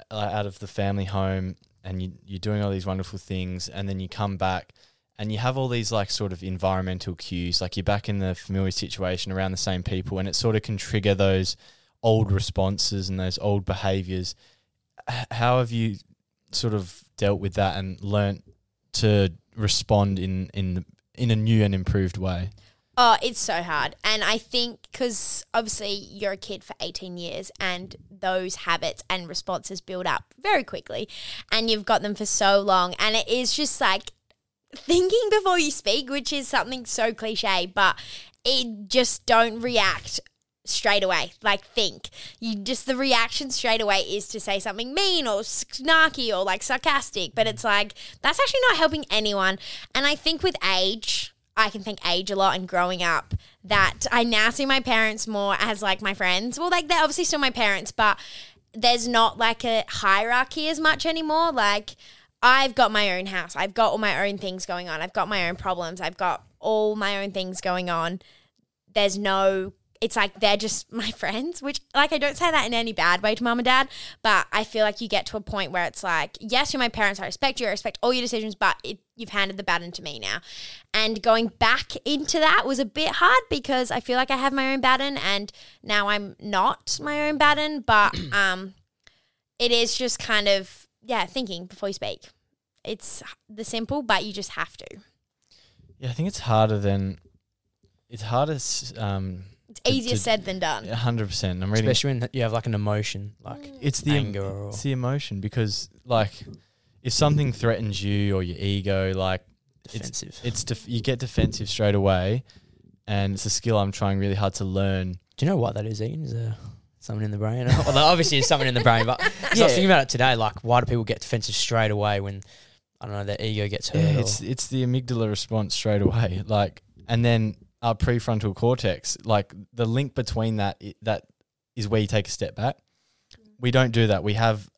uh, out of the family home, and you you're doing all these wonderful things, and then you come back, and you have all these like sort of environmental cues, like you're back in the familiar situation around the same people, and it sort of can trigger those old responses and those old behaviors. How have you sort of dealt with that and learnt to respond in in in a new and improved way? Oh, it's so hard. And I think because obviously you're a kid for 18 years and those habits and responses build up very quickly and you've got them for so long. And it is just like thinking before you speak, which is something so cliche, but it just don't react straight away. Like think. You just the reaction straight away is to say something mean or snarky or like sarcastic, but it's like that's actually not helping anyone. And I think with age, I can thank age a lot and growing up that I now see my parents more as like my friends. Well, like they're obviously still my parents, but there's not like a hierarchy as much anymore. Like I've got my own house. I've got all my own things going on. I've got my own problems. I've got all my own things going on. There's no it's like they're just my friends, which like I don't say that in any bad way to mom and dad, but I feel like you get to a point where it's like, yes, you're my parents, I respect you, I respect all your decisions, but it, you've handed the baton to me now. And going back into that was a bit hard because I feel like I have my own baton and now I'm not my own baton, but um it is just kind of yeah, thinking before you speak. It's the simple, but you just have to. Yeah, I think it's harder than it's harder. Um, It's easier said than done. Hundred percent. I'm reading. Especially when you have like an emotion, like mm. it's the anger or it's the emotion because like if something threatens you or your ego, like Defensive. It's, it's def- you get defensive straight away, and it's a skill I'm trying really hard to learn. Do you know what that is, Ian? Is there something in the brain? well, obviously, there's something in the brain, but 'cause I Yeah. was thinking about it today. Like, why do people get defensive straight away when I don't know their ego gets hurt? Yeah, it's it's the amygdala response straight away, like, and then our prefrontal cortex, like the link between that that is where you take a step back. We don't do that. We have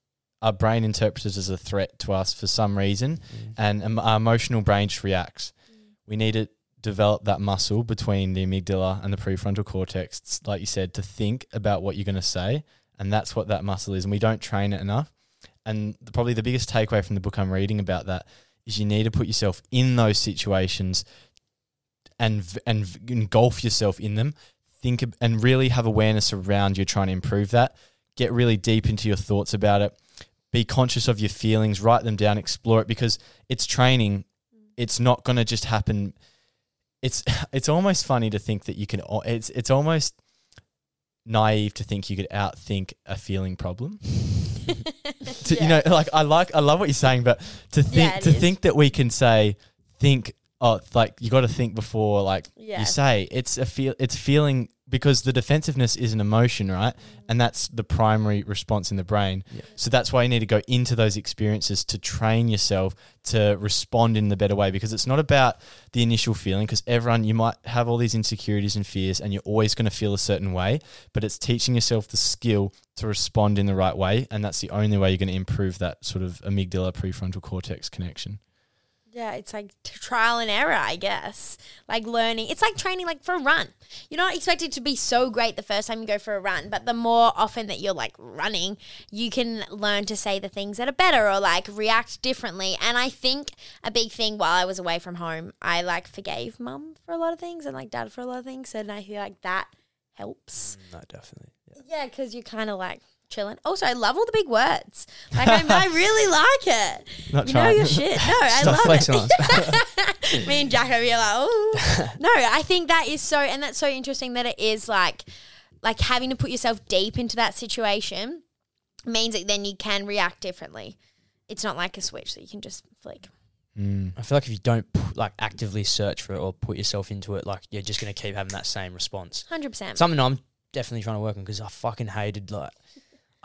our brain interprets it as a threat to us for some reason, and um, our emotional brain just reacts. We need to develop that muscle between the amygdala and the prefrontal cortex, like you said, to think about what you're going to say, and that's what that muscle is. And we don't train it enough. And the, probably the biggest takeaway from the book I'm reading about that is you need to put yourself in those situations and and engulf yourself in them. Think ab- and really have awareness around you're trying to improve that. Get really deep into your thoughts about it. Be conscious of your feelings. Write them down. Explore it because it's training. It's not going to just happen. It's it's almost funny to think that you can. It's it's almost naive to think you could outthink a feeling problem. to, You know, like I like I love what you're saying, but to think Yeah, to is. think that we can say think oh like you got to think before like Yeah. you say. It's a feel it's feeling because the defensiveness is an emotion right? Mm-hmm. And that's the primary response in the brain. So that's why you need to go into those experiences to train yourself to respond in the better way because it's not about the initial feeling because everyone you might have all these insecurities and fears and you're always going to feel a certain way but it's teaching yourself the skill to respond in the right way and that's the only way you're going to improve that sort of amygdala prefrontal cortex connection Yeah, it's like t- trial and error, I guess. Like learning. It's like training like for a run. You're not expected to be so great the first time you go for a run, but the more often that you're like running, you can learn to say the things that are better or like react differently. And I think a big thing while I was away from home, I like forgave mum for a lot of things and like dad for a lot of things. And I feel like that helps. Mm, no, definitely. Yeah, because you're kind of like chilling. Also, I love all the big words. Like I, I really like it. Not you know your shit. No, I love it. Me and Jack over here like, oh no, I think that is so, and that's so interesting that it is like, like having to put yourself deep into that situation means that then you can react differently. It's not like a switch that you can just flick. I feel like if you don't like actively search for it or put yourself into it, like you're just gonna keep having that same response. Hundred percent. Something I'm definitely trying to work on because I fucking hated like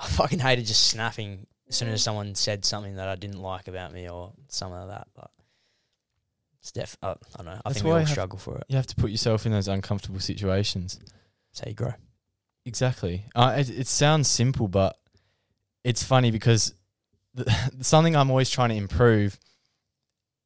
I fucking hated just snapping as soon as someone said something that I didn't like about me or something like that. But it's def. I, I don't know. I That's think we all struggle for it. you have to put yourself in those uncomfortable situations So you grow. Exactly. Uh, it, it sounds simple, but it's funny because the, something I'm always trying to improve.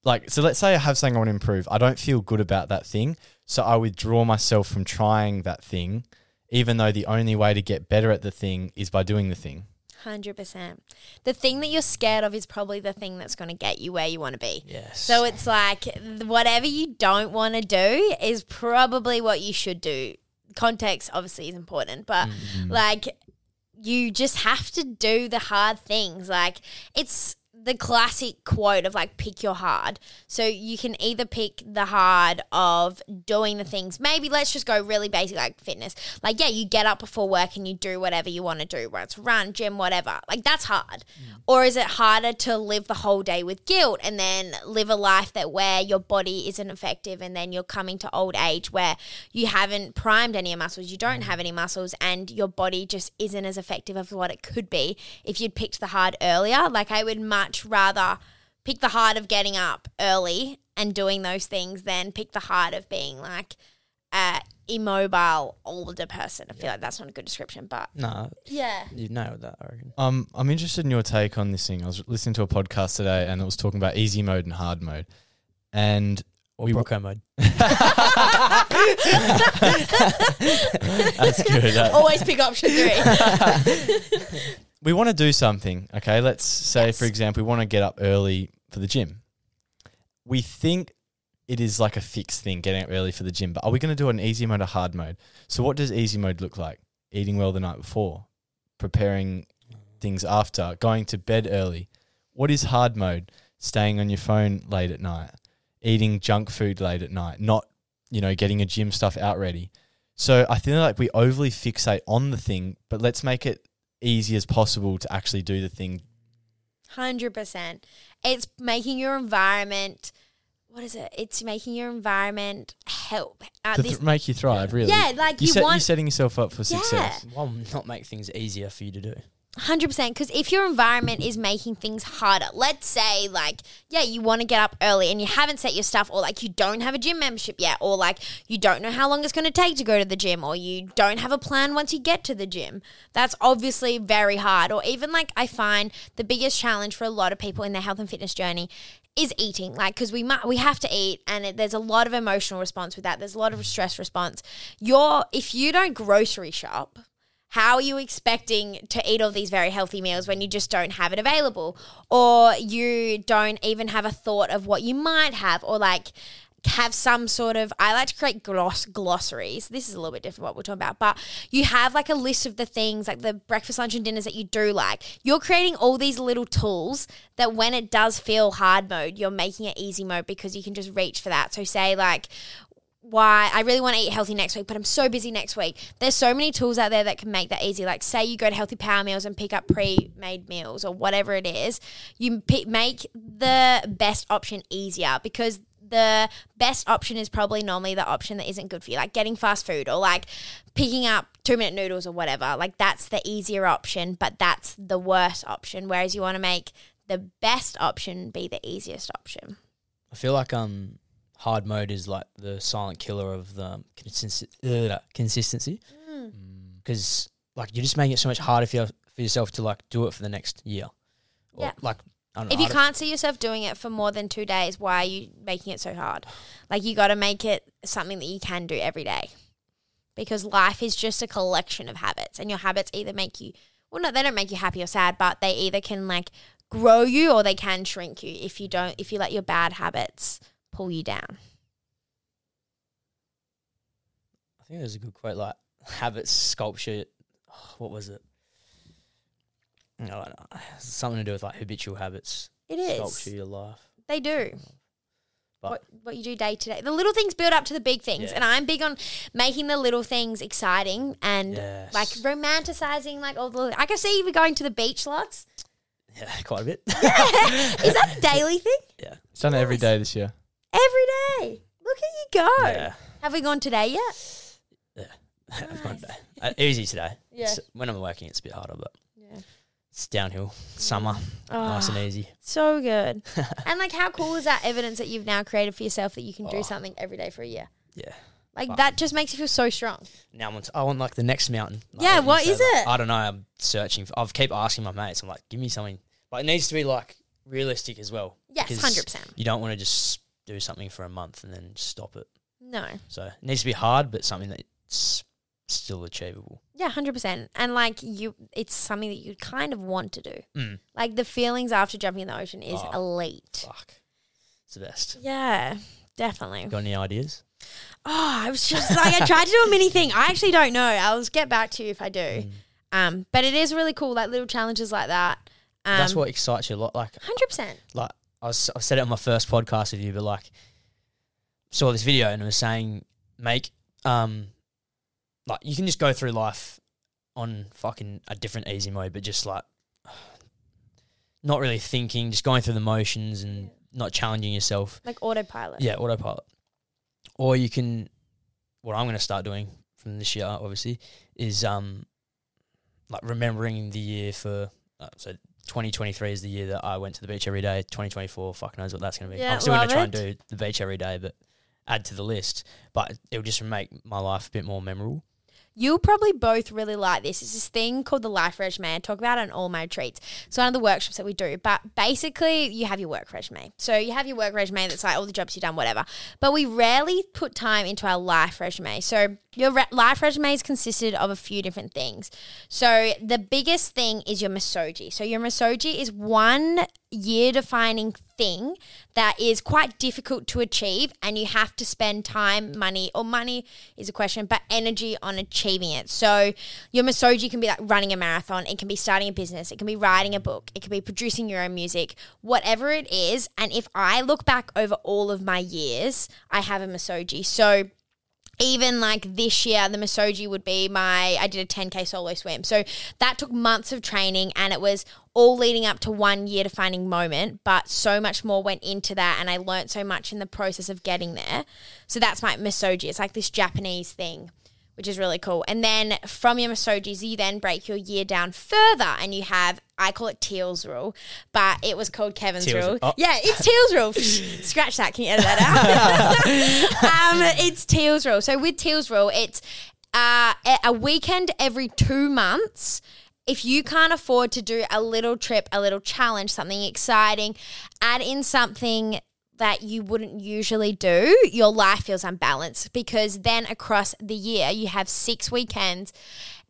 Like, so let's say I have something I want to improve. I don't feel good about that thing. So I withdraw myself from trying that thing, even though the only way to get better at the thing is by doing the thing. Hundred percent. The thing that you're scared of is probably the thing that's going to get you where you want to be. Yes. So it's like whatever you don't want to do is probably what you should do. Context obviously is important, but Mm-hmm. like you just have to do the hard things. Like it's the classic quote of like pick your hard. So you can either pick the hard of doing the things. Maybe let's just go really basic like fitness. Like yeah, you get up before work and you do whatever you want to do, whether it's run, gym, whatever. Like that's hard. Mm. Or is it harder to live the whole day with guilt and then live a life that where your body isn't effective and then you're coming to old age where you haven't primed any of muscles, you don't mm. have any muscles and your body just isn't as effective as what it could be if you'd picked the hard earlier. Like I would much rather pick the hard of getting up early and doing those things than pick the hard of being like a immobile older person. I feel like that's not a good description, but No, yeah. you nailed that. I reckon. Um, I'm interested in your take on this thing. I was listening to a podcast today, and it was talking about easy mode and hard mode, and Or we Brookomode. That's good. That- Always pick option three. we want to do something. Okay, let's say, for example, we want to get up early for the gym. We think it is like a fixed thing getting up early for the gym, but are we going to do an easy mode or hard mode? So, what does easy mode look like? Eating well the night before, preparing things after, going to bed early. What is hard mode? Staying on your phone late at night, eating junk food late at night, not, you know, getting your gym stuff out ready. So I feel like we overly fixate on the thing, but let's make it easy as possible to actually do the thing. Hundred percent. It's making your environment. What is it? It's making your environment help. Uh, to this, th- make you thrive, really. Yeah, like you set, want- you're setting yourself up for Yeah. success. Why not make things easier for you to do? Hundred percent. Because if your environment is making things harder, let's say like yeah, you want to get up early and you haven't set your stuff, or like you don't have a gym membership yet, or like you don't know how long it's going to take to go to the gym, or you don't have a plan once you get to the gym. That's obviously very hard. Or even like I find the biggest challenge for a lot of people in their health and fitness journey is eating like because we mu- we have to eat and it, there's a lot of emotional response with that there's a lot of stress response you're if you don't grocery shop how are you expecting to eat all these very healthy meals when you just don't have it available? Or you don't even have a thought of what you might have, or like have some sort of I like to create gloss glossaries. This is a little bit different what we're talking about, but you have like a list of the things like the breakfast, lunch, and dinners that you do like. You're creating all these little tools that when it does feel hard mode, you're making it easy mode because you can just reach for that. So say like why I really want to eat healthy next week, but I'm so busy next week. There's so many tools out there that can make that easy. Like, say you go to Healthy Power Meals and pick up pre made meals or whatever it is, you make the best option easier because the best option is probably normally the option that isn't good for you, like getting fast food or like picking up two minute noodles or whatever. Like, that's the easier option, but that's the worst option. Whereas you want to make the best option be the easiest option. I feel like um hard mode is like the silent killer of the consistency. Uh, consistency, Mm. because like you're just making it so much harder for, your, for yourself to like do it for the next year. Or, Yeah. Like I don't know. If you I don't- can't see yourself doing it for more than two days, why are you making it so hard? Like you got to make it something that you can do every day, because life is just a collection of habits, and your habits either make you well, no, they don't make you happy or sad, but they either can like grow you or they can shrink you if you don't if you let your bad habits pull you down. I think there's a good quote like habits sculpture. What was it? No, no, something to do with like habitual habits. It is. sculpture your life. They do. But what, what you do day to day. The little things build up to the big things. Yeah. And I'm big on making the little things exciting and Yes. like romanticizing like all the I can see you were going to the beach lots. yeah, quite a bit. Is that a daily thing? yeah, It's done it every day this year. Every day. Look at you go. yeah. Have we gone today yet? I've gone today. Uh, easy today. Yeah. It's- when I'm working, it's a bit harder, but Yeah. it's downhill. Summer, nice and easy. So good. and like how cool is that evidence that you've now created for yourself that you can do Oh. something every day for a year? Yeah. Like Fuck. that just makes you feel so strong. Now I'm on t- I want like the next mountain. Like Yeah, what is like, it? I don't know. I'm searching. For, I've keep asking my mates. I'm like, give me something. But it needs to be like realistic as well. Yes, because 100%. You don't want to just do something for a month and then stop it. No. So it needs to be hard, but something that's still achievable. Yeah, hundred percent. And like you, it's something that you kind of want to do. Mm. Like the feelings after jumping in the ocean is Oh, elite. Fuck, it's the best. Yeah, definitely. Got any ideas? Oh, I was just like I tried to do a mini thing. I actually don't know. I'll get back to you if I do. Mm. Um, but it is really cool, like little challenges like that. That's Um, what excites you a lot. Like Hundred percent. like I, was, I said it on my first podcast with you, but like saw this video and it was saying make um like you can just go through life on fucking a different easy mode, but just like not really thinking, just going through the motions and not challenging yourself. Like autopilot. Yeah, autopilot. Or you can, what I'm going to start doing from this year, obviously, is um, like remembering the year for uh, so 2023 is the year that I went to the beach every day. 2024, fuck knows what that's going to be. Yeah, I'm still going to try and do the beach every day, but add to the list. But it'll just make my life a bit more memorable. You'll probably both really like this. It's this thing called the life resume. I talk about it in all my retreats. It's one of the workshops that we do. But basically, you have your work resume. So you have your work resume that's like all the jobs you've done, whatever. But we rarely put time into our life resume. So your re- life resume is consisted of a few different things. So the biggest thing is your misogi. So your misogi is one year defining thing that is quite difficult to achieve and you have to spend time money or money is a question but energy on achieving it. So your misogi can be like running a marathon it can be starting a business it can be writing a book it can be producing your own music whatever it is. And if i look back over all of my years i have a misogi so even like this year, the Misogi would be my, I did a 10K solo swim. So that took months of training and it was all leading up to one year defining moment, but so much more went into that and I learned so much in the process of getting there. So that's my Misogi. It's like this Japanese thing. Which is really cool. And then from your Misogis, you then break your year down further and you have, I call it Teale's rule, but it was called Kevin's Teale's- rule. oh. Yeah, it's Teale's rule. Scratch that. Can you edit that out? um, it's Teale's rule. So with Teale's rule, it's uh, a weekend every two months. If you can't afford to do a little trip, a little challenge, something exciting, add in something that you wouldn't usually do, your life feels unbalanced because then across the year you have six weekends.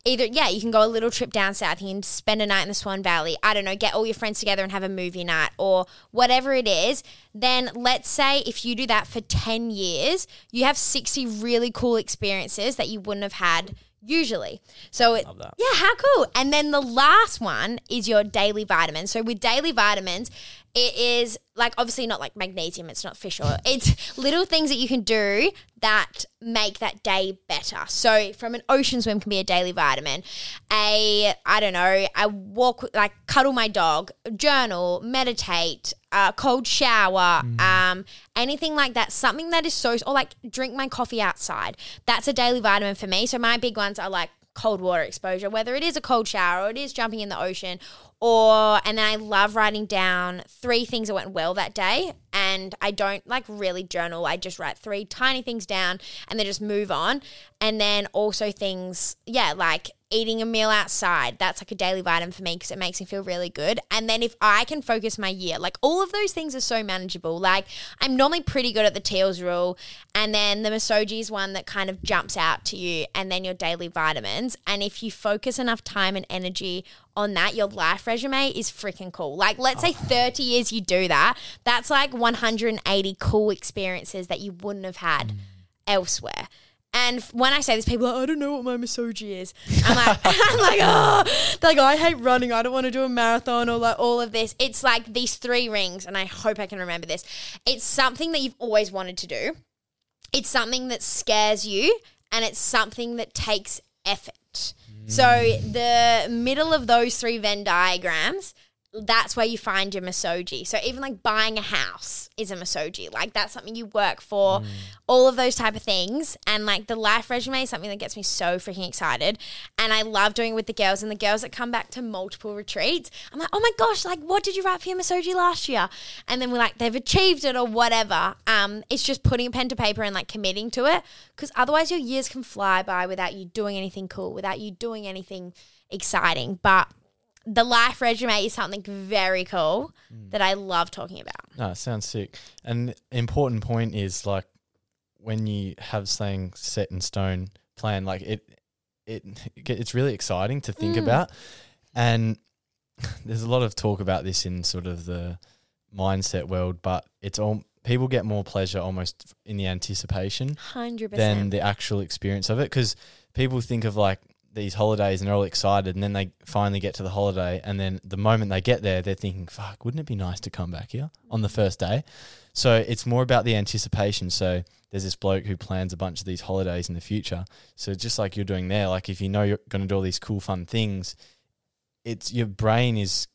Either, yeah, you can go a little trip down south, you can spend a night in the Swan Valley, I don't know, get all your friends together and have a movie night or whatever it is. Then let's say if you do that for 10 years, you have 60 really cool experiences that you wouldn't have had usually. So it, yeah, how cool. And then the last one is your daily vitamins. So with daily vitamins, it is like obviously not like magnesium, it's not fish oil. It's little things that you can do that make that day better. So from an ocean swim can be a daily vitamin. A I don't know, a walk like cuddle my dog, journal, meditate, a cold shower, um, anything like that. Something that is so or like drink my coffee outside. That's a daily vitamin for me. So my big ones are like cold water exposure, whether it is a cold shower or it is jumping in the ocean, or and then I love writing down three things that went well that day. And I don't like really journal. I just write three tiny things down and then just move on. And then also things, yeah, like eating a meal outside. That's like a daily vitamin for me because it makes me feel really good. And then if I can focus my year, like all of those things are so manageable. Like I'm normally pretty good at the Teale's rule. And then the Misogi is one that kind of jumps out to you. And then your daily vitamins. And if you focus enough time and energy on that, your life resume is freaking cool. Like, let's say 30 years you do that. That's like 180 cool experiences that you wouldn't have had mm. elsewhere. And when I say this, people are like, I don't know what my misogi is. I'm like, I'm like, oh, they're like, oh, I hate running. I don't want to do a marathon or like all of this. It's like these three rings, and I hope I can remember this. It's something that you've always wanted to do. It's something that scares you, and it's something that takes effort. So the middle of those three Venn diagrams, that's where you find your misogi. So even like buying a house is a misogi. Like that's something you work for, all of those type of things. And like the life resume is something that gets me so freaking excited. And I love doing it with the girls and the girls that come back to multiple retreats. I'm like, oh my gosh, like what did you write for your misogi last year? And then we're like, they've achieved it or whatever. Um, it's just putting pen to paper and like committing to it. Because otherwise your years can fly by without you doing anything cool, without you doing anything exciting. But the life resume is something very cool that I love talking about. No, it sounds sick. An important point is like when you have something set in stone plan, like it, it, it's really exciting to think Mm. about, and there's a lot of talk about this in sort of the mindset world, but it's all people get more pleasure almost in the anticipation 100%. than the actual experience of it because people think of like these holidays and they're all excited, and then they finally get to the holiday, and then the moment they get there, they're thinking, "Fuck, wouldn't it be nice to come back here on the first day?" So it's more about the anticipation. So there's this bloke who plans a bunch of these holidays in the future. So just like you're doing there, like if you know you're going to do all these cool, fun things, it's your brain is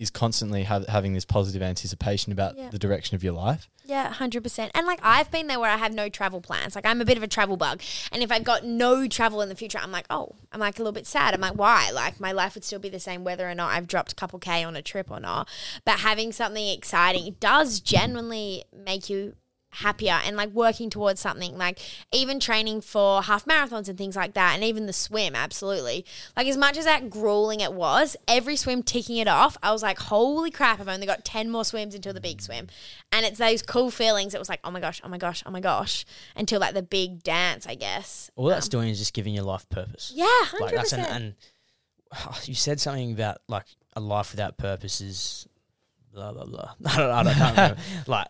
is constantly ha- having this positive anticipation about Yeah. the direction of your life. Yeah, hundred percent. And like I've been there where I have no travel plans. Like I'm a bit of a travel bug, and if I've got no travel in the future, I'm like, oh, I'm like a little bit sad. I'm like, why? Like my life would still be the same whether or not I've dropped a couple k on a trip or not. But having something exciting it does genuinely make you happier and like working towards something like even training for half marathons and things like that and even the swim absolutely like as much as that grueling it was every swim ticking it off i was like holy crap i've only got 10 more swims until the big swim and it's those cool feelings it was like oh my gosh oh my gosh oh my gosh until like the big dance i guess All that's um, doing is just giving your life purpose. yeah 100% Like that's an, and you said something about like a life without purpose is blah blah blah. I don't, I don't, remember. like,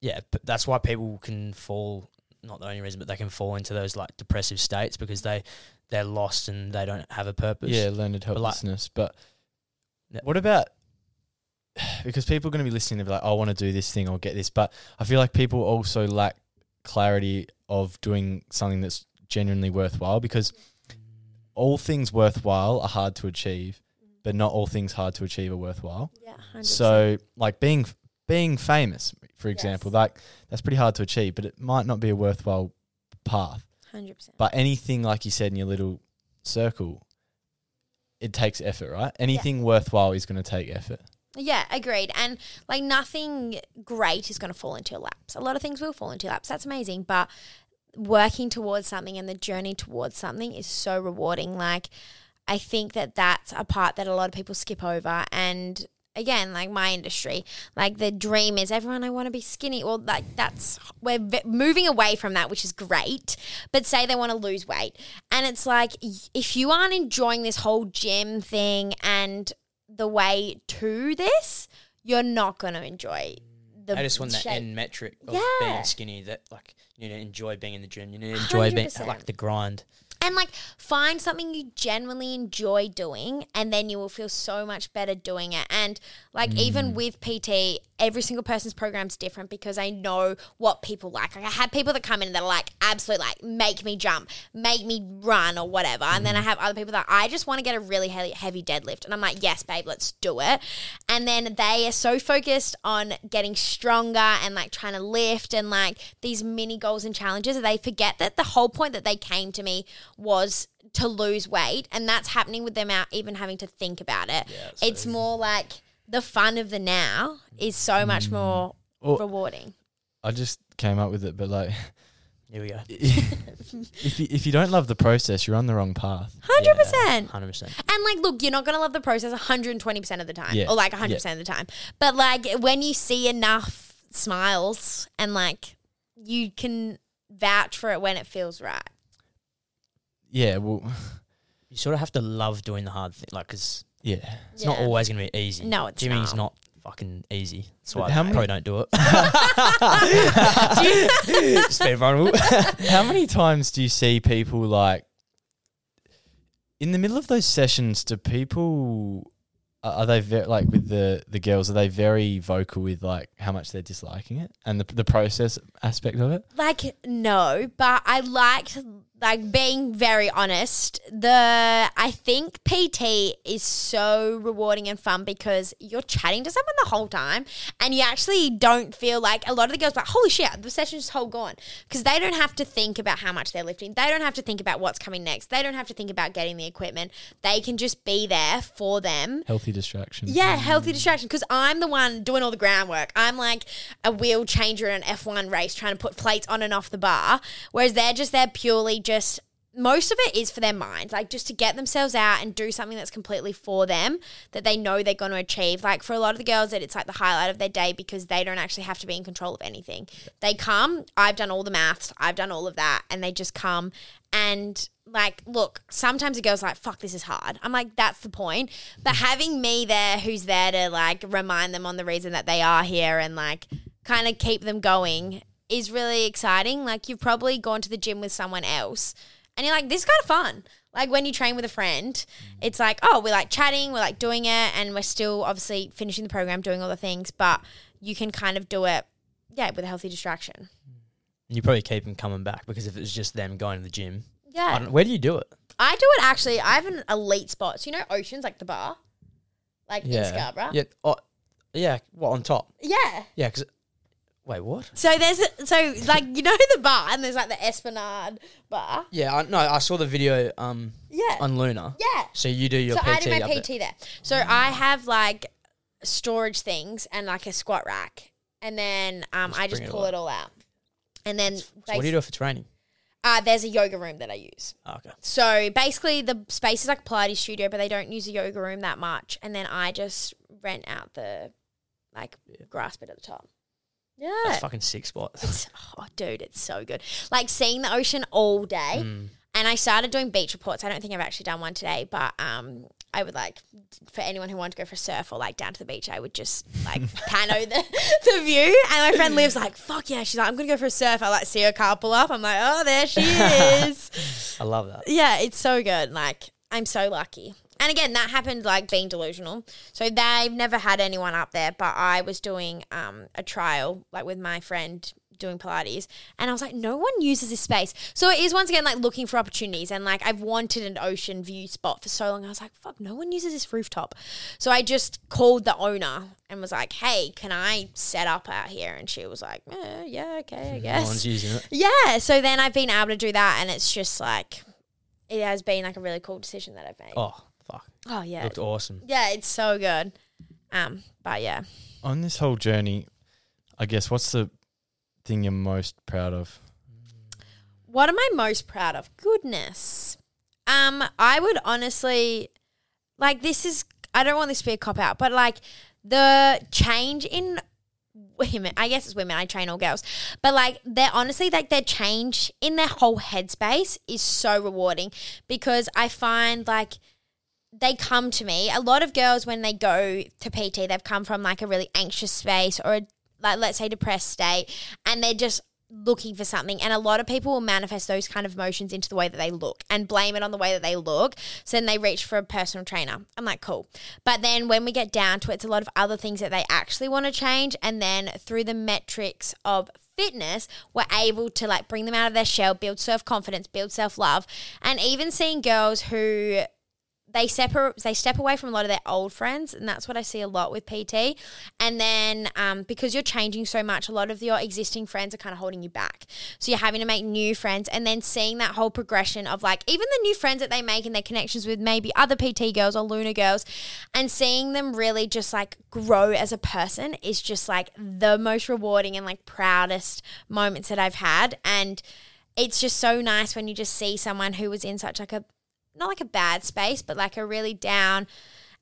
yeah, but that's why people can fall. Not the only reason, but they can fall into those like depressive states because they they're lost and they don't have a purpose. Yeah, learned But, like- helplessness. But what about because people are going to be listening, they'll be like, "I want to do this thing or get this," but I feel like people also lack clarity of doing something that's genuinely worthwhile because all things worthwhile are hard to achieve, but not all things hard to achieve are worthwhile. yeah 100%. So, like being being famous, for example, like that's pretty hard to achieve, but it might not be a worthwhile path. 100% But anything like you said in your little circle, it takes effort, right? Anything worthwhile is going to take effort. Yeah, agreed. And like nothing great is going to fall into your laps. A lot of things will fall into your laps. That's amazing. But working towards something and the journey towards something is so rewarding. Like, I think that that's a part that a lot of people skip over. And again, like my industry, like the dream is everyone, I want to be skinny. Well, like that's, we're v- moving away from that, which is great. But say they want to lose weight. And it's like, if you aren't enjoying this whole gym thing and the way to this, you're not going to enjoy the I just want that shape. end metric of Yeah. being skinny. That like you need to enjoy being in the gym. You need to enjoy being 100%. like the grind. And like find something you genuinely enjoy doing and then you will feel so much better doing it. And like even mm. with PT, every single person's program's different because I know what people like. Like I have people that come in that are like absolutely like make me jump, make me run or whatever. And then I mm. have other people that I just want to get a really heavy, heavy deadlift. And I'm like, yes, babe, let's do it. And then they are so focused on getting stronger and like trying to lift and like these mini goals and challenges that they forget that the whole point that they came to me was to lose weight and that's happening with them out even having to think about it. it's more like the fun of the now is so much mm. more Well- rewarding. I just came up with it, but like, Here we go. if you, if you don't love the process, you're on the wrong path. Hundred percent. Hundred percent. And like, look, you're not gonna love the process 120 percent of the time, Yeah. or like 100 percent of the time. But like, when you see enough smiles and like, you can vouch for it when it feels right. Yeah, well, You sort of have to love doing the hard thing, like because yeah. it's not Yeah. always going to be easy. No, it's Gymming's not. not fucking easy. That's why how I many- probably don't do it. Just being vulnerable. How many times do you see people like in the middle of those sessions? Do people are are they very like with the the girls? Are they very vocal with like how much they're disliking it and the the process aspect of it? Like, no, but I liked like being very honest. The I think PT is so rewarding and fun because you're chatting to someone the whole time, and you actually don't feel like a lot of the girls are like, holy shit, the session's whole gone because they don't have to think about how much they're lifting. They don't have to think about what's coming next. They don't have to think about getting the equipment. They can just be there for them Healthy distraction. yeah, healthy distraction. Because I'm the one doing all the groundwork. I'm like a wheel changer in an F1 race trying to put plates on and off the bar. Whereas they're just there purely just. Most of it is for their mind, like just to get themselves out and do something that's completely for them that they know they're going to achieve. Like for a lot of the girls, that it's like the highlight of their day because they don't actually have to be in control of anything. They come, I've done all the maths, I've done all of that, and they just come and like look sometimes a girl's like fuck this is hard i'm like that's the point but having me there who's there to like remind them on the reason that they are here and like kind of keep them going is really exciting like you've probably gone to the gym with someone else and you're like this is kind of fun Like when you train with a friend, mm. it's like, oh, we're like chatting, we're like doing it, and we're still obviously finishing the program, doing all the things, but you can kind of do it, yeah, with a healthy distraction. And you probably keep them coming back because if it was just them going to the gym, Yeah. where do you do it? I do it actually. I have an elite spot. So you know Oceans, like the bar? Like in Scarborough? Yeah. Oh, yeah. What on top? Yeah. Yeah. Because wait, what? So there's a, so like you know the bar and there's like the Esplanade bar. Yeah. I, no, I saw the video. Um. Yeah. On Lunar. Yeah. So you do your so PT I do my up. PT there. So I have like storage things and like a squat rack, and then um, Just I just bring it pull all it all out. And then So what do you do if it's raining? Uh, there's a yoga room that I use. Oh, okay. So basically, the space is like a Pilates studio, but they don't use the yoga room that much. And then I just rent out the like grass bit at the top. Yeah. That's fucking sick spots. It's, oh, dude, it's so good. Like seeing the ocean all day. Mm. And I started doing beach reports. I don't think I've actually done one today, but um, I would like for anyone who wanted to go for a surf or like down to the beach, I would just like pano the, the view. And my friend Liv's like, "Fuck yeah!" She's like, "I'm gonna go for a surf." I like see her car pull up. I'm like, "Oh, there she is." I love that. yeah, it's so good. Like I'm so lucky. And again, that happened like being delusional. So they've never had anyone up there, but I was doing um, a trial like with my friend doing Pilates, and I was like, no one uses this space. So it is once again like looking for opportunities, and like I've wanted an ocean view spot for so long. I was like, fuck, no one uses this rooftop. So I just called the owner and was like, hey, can I set up out here? And she was like, eh, yeah, okay, I guess. No one's using it. Yeah. So then I've been able to do that, and it's just like it has been like a really cool decision that I've made. Oh fuck. Oh, yeah. Looked awesome. Yeah, it's so good. Um, but yeah, On this whole journey, I guess what's the thing you're most proud of? what am I most proud of? Goodness. Um, I would honestly like this is. I don't want this to be a cop out, but like the change in women. I guess it's women. I train all girls, but like they're honestly like their change in their whole headspace is so rewarding because I find like they come to me. A lot of girls when they go to PT, they've come from like a really anxious space or a, like let's say depressed state, and they're just looking for something. And a lot of people will manifest those kind of emotions into the way that they look and blame it on the way that they look. So then they reach for a personal trainer. I'm like, cool. But then when we get down to it, it's a lot of other things that they actually want to change. And then through the metrics of fitness, we're able to like bring them out of their shell, build self confidence, build self love. And even seeing girls who they separate they step away from a lot of their old friends and that's what i see a lot with pt and then um, because you're changing so much a lot of your existing friends are kind of holding you back. So you're having to make new friends and then seeing that whole progression of like even the new friends that they make and their connections with maybe other pt girls or lunar girls and seeing them really just like grow as a person is just like the most rewarding and like proudest moments that i've had. And it's just so nice when you just see someone who was in such like a not like a bad space, but like a really down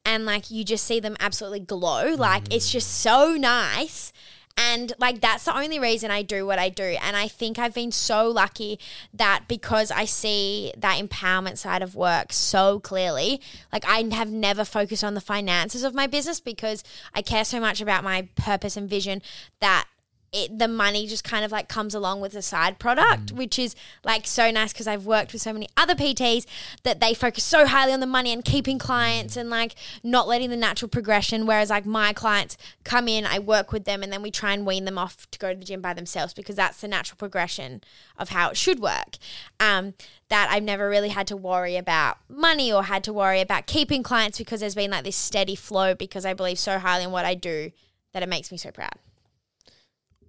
and like you just see them absolutely glow. Like mm. it's just so nice. And like that's the only reason I do what I do. And I think I've been so lucky that because I see that empowerment side of work so clearly, like I have never focused on the finances of my business because I care so much about my purpose and vision that it, the money just kind of like comes along with the side product, which is like so nice because I've worked with so many other PTs that they focus so highly on the money and keeping clients and like not letting the natural progression. Whereas like my clients come in, I work with them, and then we try and wean them off to go to the gym by themselves because that's the natural progression of how it should work. Um, that I've never really had to worry about money or had to worry about keeping clients because there's been like this steady flow because I believe so highly in what I do that it makes me so proud.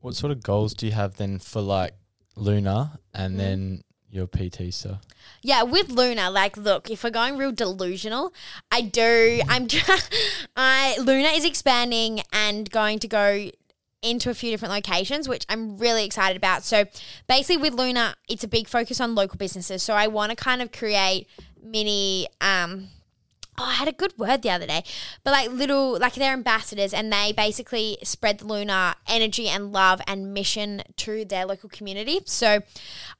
What sort of goals do you have then for like Lunar and Mm. then your PT sir? Yeah, with Lunar, like, look, if we're going real delusional, I do. I'm. I Lunar is expanding and going to go into a few different locations, which I'm really excited about. So, basically, with Lunar, it's a big focus on local businesses. So, I want to kind of create mini. um Oh, I had a good word the other day, but like little, like they're ambassadors and they basically spread the lunar energy and love and mission to their local community. So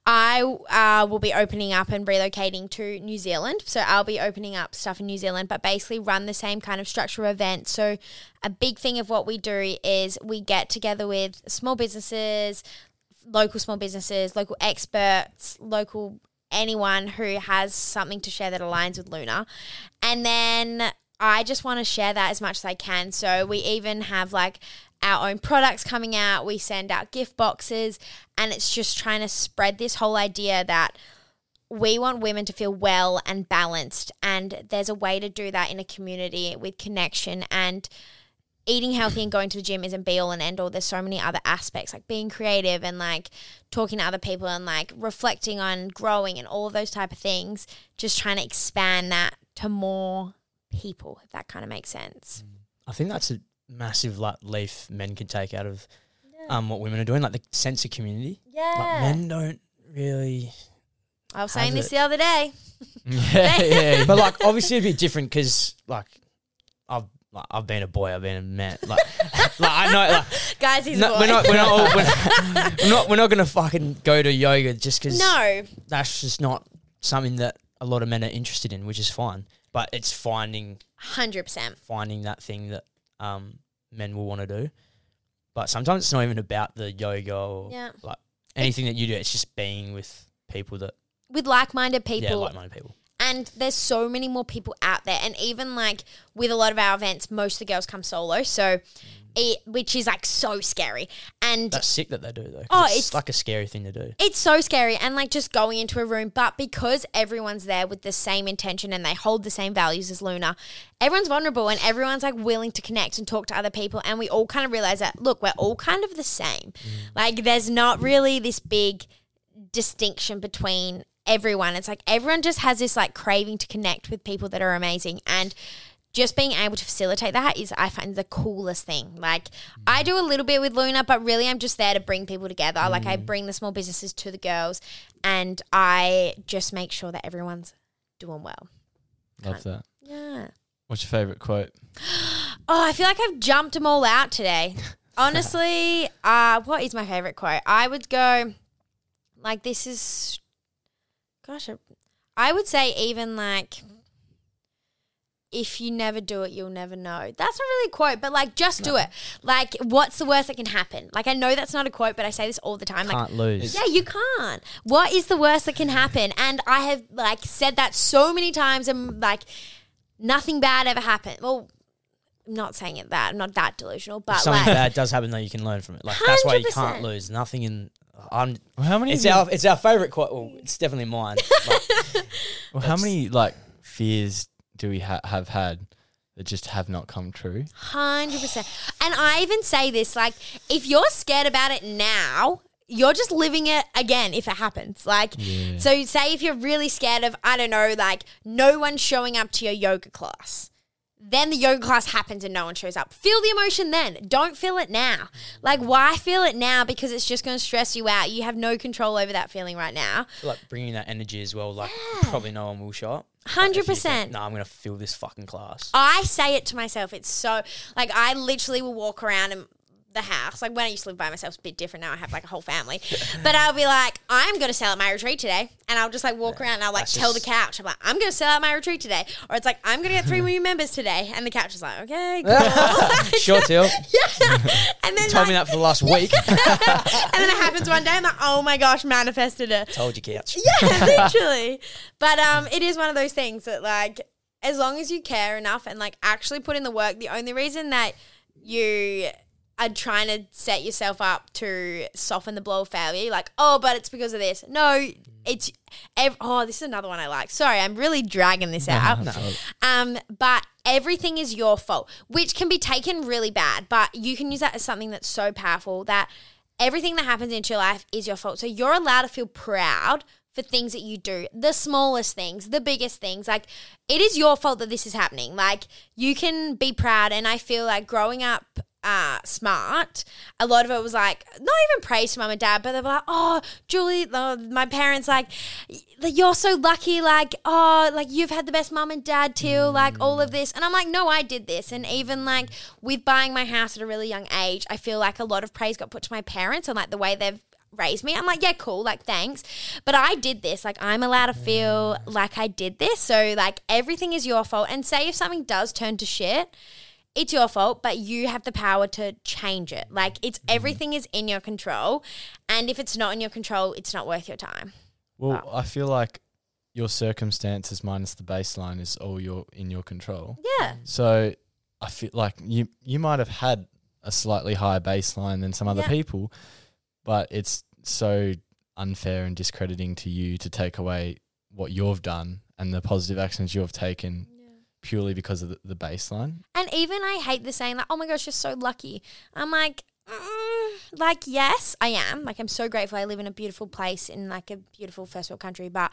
I uh, will be opening up and relocating to New Zealand. So I'll be opening up stuff in New Zealand, but basically run the same kind of structure of events. So a big thing of what we do is we get together with small businesses, local small businesses, local experts, local anyone who has something to share that aligns with Lunar. And then I just want to share that as much as I can. So we even have like our own products coming out. We send out gift boxes, and it's just trying to spread this whole idea that we want women to feel well and balanced. And there's a way to do that in a community with connection and eating healthy and going to the gym isn't be all and end all. There's so many other aspects like being creative and like talking to other people and like reflecting on growing and all of those type of things. Just trying to expand that to more people, if that kind of makes sense. I think that's a massive like leaf men can take out of um what women are doing, like the sense of community. Yeah. Like men don't really I was saying Have this the other day. yeah, yeah. But like, obviously, it'd be different because like, I've like, I've been a boy, I've been a man. Like, like I know, like, Guys, he's no, a boy. we're not, we're not, all, we're, we're not, we're not gonna fucking go to yoga just because. No. that's just not something that a lot of men are interested in, which is fine. But it's finding 100%. finding that thing that um men will want to do. But sometimes it's not even about the yoga or Yeah. like anything that you do. It's just being with people that With like minded people. yeah, like-minded people. And there's so many more people out there. And even like with a lot of our events most of the girls come solo. So it, which is like so scary. And That's sick that they do though. Oh, it's, it's- like a scary thing to do. it's so scary. And like just going into a room but because everyone's there with the same intention and they hold the same values as lunar everyone's vulnerable and everyone's like willing to connect and talk to other people. And we all kind of realize that look we're all kind of the same. Mm. Like there's not really this big distinction between everyone it's like everyone just has this like craving to connect with people that are amazing and just being able to facilitate that is I find the coolest thing. Like I do a little bit with Lunar, but really I'm just there to bring people together. Like I bring the small businesses to the girls and I just make sure that everyone's doing well. Love that. Yeah. What's your favorite quote? Oh, I feel like I've jumped them all out today. Honestly, uh, what is my favorite quote? I would go like this is gosh, I- I would say even like if you never do it, you'll never know. That's not really a quote, but like just do it. Like what's the worst that can happen? Like I know that's not a quote, but I say this all the time. Can't like lose. yeah, you can't. What is the worst that can happen? And I have like said that so many times and like nothing bad ever happened. Well, I'm not saying it that. I'm not that delusional, but if something like bad does happen though, you can learn from it. Like that's why you can't lose. Nothing in. I'm, Well, how many? it's our it's our favorite quote. Well, it's definitely mine. but well, how many like fears do we ha- have had that just have not come true? Hundred percent. And I even say this: like, if you're scared about it now, you're just living it again if it happens. Like, Yeah. so say if you're really scared of, I don't know, like no one showing up to your yoga class. Then the yoga class happens and no one shows up. Feel the emotion then. Don't feel it now. Like, why feel it now? Because it's just going to stress you out. You have no control over that feeling right now. like bringing that energy as well. Like probably no one will show up. But if you think, 100%. No, I'm gonna fill this fucking class. I say it to myself. It's so like I literally will walk around in the house. Like when I used to live by myself, it's a bit different now. I have like a whole family, but I'll be like, I'm going to sell at my retreat today, and I'll just like walk around and I'll like tell the couch, I'm like, I'm going to sell at my retreat today, or it's like I'm going to get three new members today, and the couch is like, okay, cool. sure, Till. and then Told me that for the last week. and then it happens one day. I'm like, oh my gosh, manifested it. Told you, couch. Yeah, literally. But um, it is one of those things that like, as long as you care enough and like actually put in the work, the only reason that you are trying to set yourself up to soften the blow of failure, like, oh, but it's because of this. No, it's ev- oh, this is another one I like. Sorry, I'm really dragging this out. Um, but everything is your fault, which can be taken really bad, but you can use that as something that's so powerful that everything that happens into your life is your fault. So you're allowed to feel proud for things that you do, the smallest things, the biggest things. Like it is your fault that this is happening. Like you can be proud. And I feel like growing up uh, smart, a lot of it was like not even praise to mum and dad, but they were like, "Oh, Julie, uh, my parents like, you're so lucky. Like, oh, like you've had the best mum and dad till like all of this." And I'm like, "No, I did this." And even like with buying my house at a really young age, I feel like a lot of praise got put to my parents and like the way they've raised me. I'm like, yeah, cool, like thanks. But I did this. Like I'm allowed to feel like I did this. So like everything is your fault. And say if something does turn to shit, it's your fault, but you have the power to change it. Like it's mm-hmm. everything is in your control. And if it's not in your control, it's not worth your time. Well, I feel like your circumstances minus the baseline is all your in your control. Yeah. So I feel like you you might have had a slightly higher baseline than some other Yeah. people, but it's so unfair and discrediting to you to take away what you've done and the positive actions you've taken purely because of the, the baseline. And even I hate the saying like, "Oh my gosh, you're so lucky." I'm like, mm, like yes, I am. Like I'm so grateful. I live in a beautiful place in like a beautiful first world country, but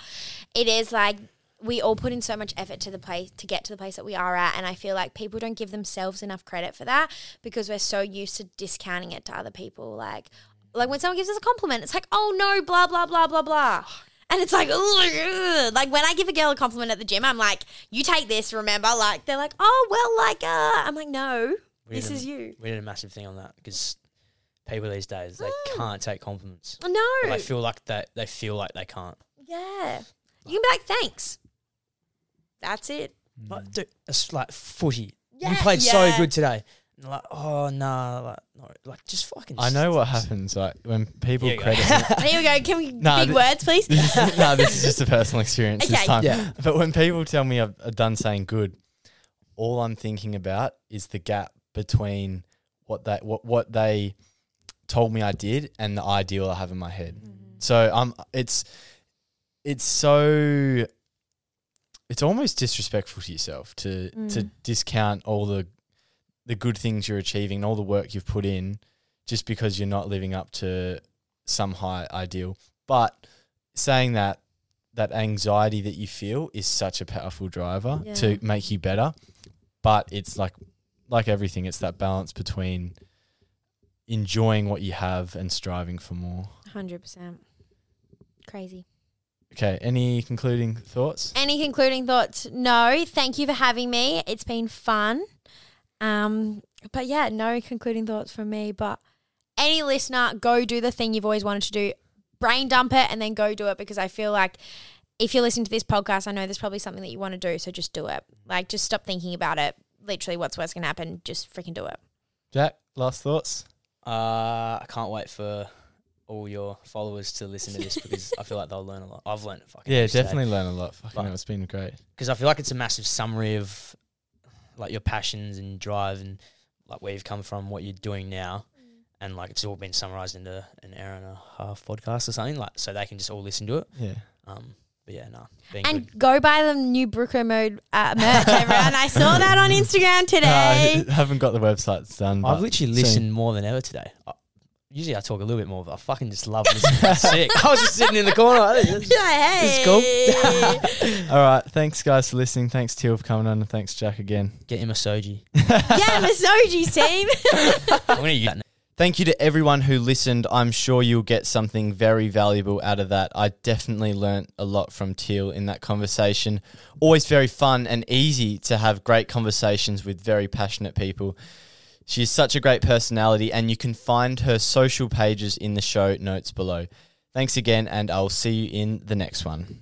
it is like we all put in so much effort to the place to get to the place that we are at, and I feel like people don't give themselves enough credit for that because we're so used to discounting it to other people. Like, like when someone gives us a compliment, it's like, "Oh no, blah blah blah blah blah." And it's like, ugh. like when I give a girl a compliment at the gym, I'm like, "You take this, remember?" Like they're like, "Oh well, like," uh, I'm like, "No, We this a- is you." We did a massive thing on that because people these days they can't take compliments. No. Or they feel like that. They feel like they can't. Yeah, you can be like, "Thanks." That's it. Like, dude, it's like footy. Yeah, you played so good today. And like, oh no, like, no, like just fucking. I know what happens like when people Here you go. credit me. Here we go. Can we Nah, big thi- words, please? This is, no, this is just a personal experience this Okay. time. Yeah. But when people tell me I've, I've done something good, all I'm thinking about is the gap between what they what what they told me I did and the ideal I have in my head. So um, it's it's so it's almost disrespectful to yourself to to Mm. discount all the the good things you're achieving and all the work you've put in just because you're not living up to some high ideal. But saying that that anxiety that you feel is such a powerful driver Yeah. to make you better. But it's like like everything, it's that balance between enjoying what you have and striving for more. Hundred percent. Crazy. Okay, any concluding thoughts? Any concluding thoughts? No. Thank you for having me. It's been fun. Um, but yeah, no concluding thoughts from me. But any listener, go do the thing you've always wanted to do. Brain dump it and then go do it because I feel like if you're listening to this podcast, I know there's probably something that you want to do. So just do it. Like, just stop thinking about it. Literally, what's worst can happen? Just freaking do it. Jack, last thoughts? Uh, I can't wait for all your followers to listen to this because I feel like they'll learn a lot. I've learned a fucking Yeah, definitely learn a lot. Fucking But- hell, it's been great. because I feel like it's a massive summary of like your passions and drive and like where you've come from, what you're doing now, and like it's all been summarized into an hour and a half podcast or something. Like so they can just all listen to it. Yeah. Um. But yeah, no. Being And good. go buy the new Brookomode uh, merch, everyone. I saw that on Instagram today. I haven't got the websites done. I've but literally soon. listened more than ever today. I, usually I talk a little bit more, but I fucking just love listening. Sick. I was just sitting in the corner. I think This, this is cool. All right. Thanks, guys, for listening. Thanks, Teale, for coming on, and thanks, Jack, again. Get him a soji. yeah, Misogi's team. I'm gonna use that. Thank you to everyone who listened. I'm sure you'll get something very valuable out of that. I definitely learnt a lot from Teale in that conversation. Always very fun and easy to have great conversations with very passionate people. She's such a great personality, and you can find her social pages in the show notes below. Thanks again, and I'll see you in the next one.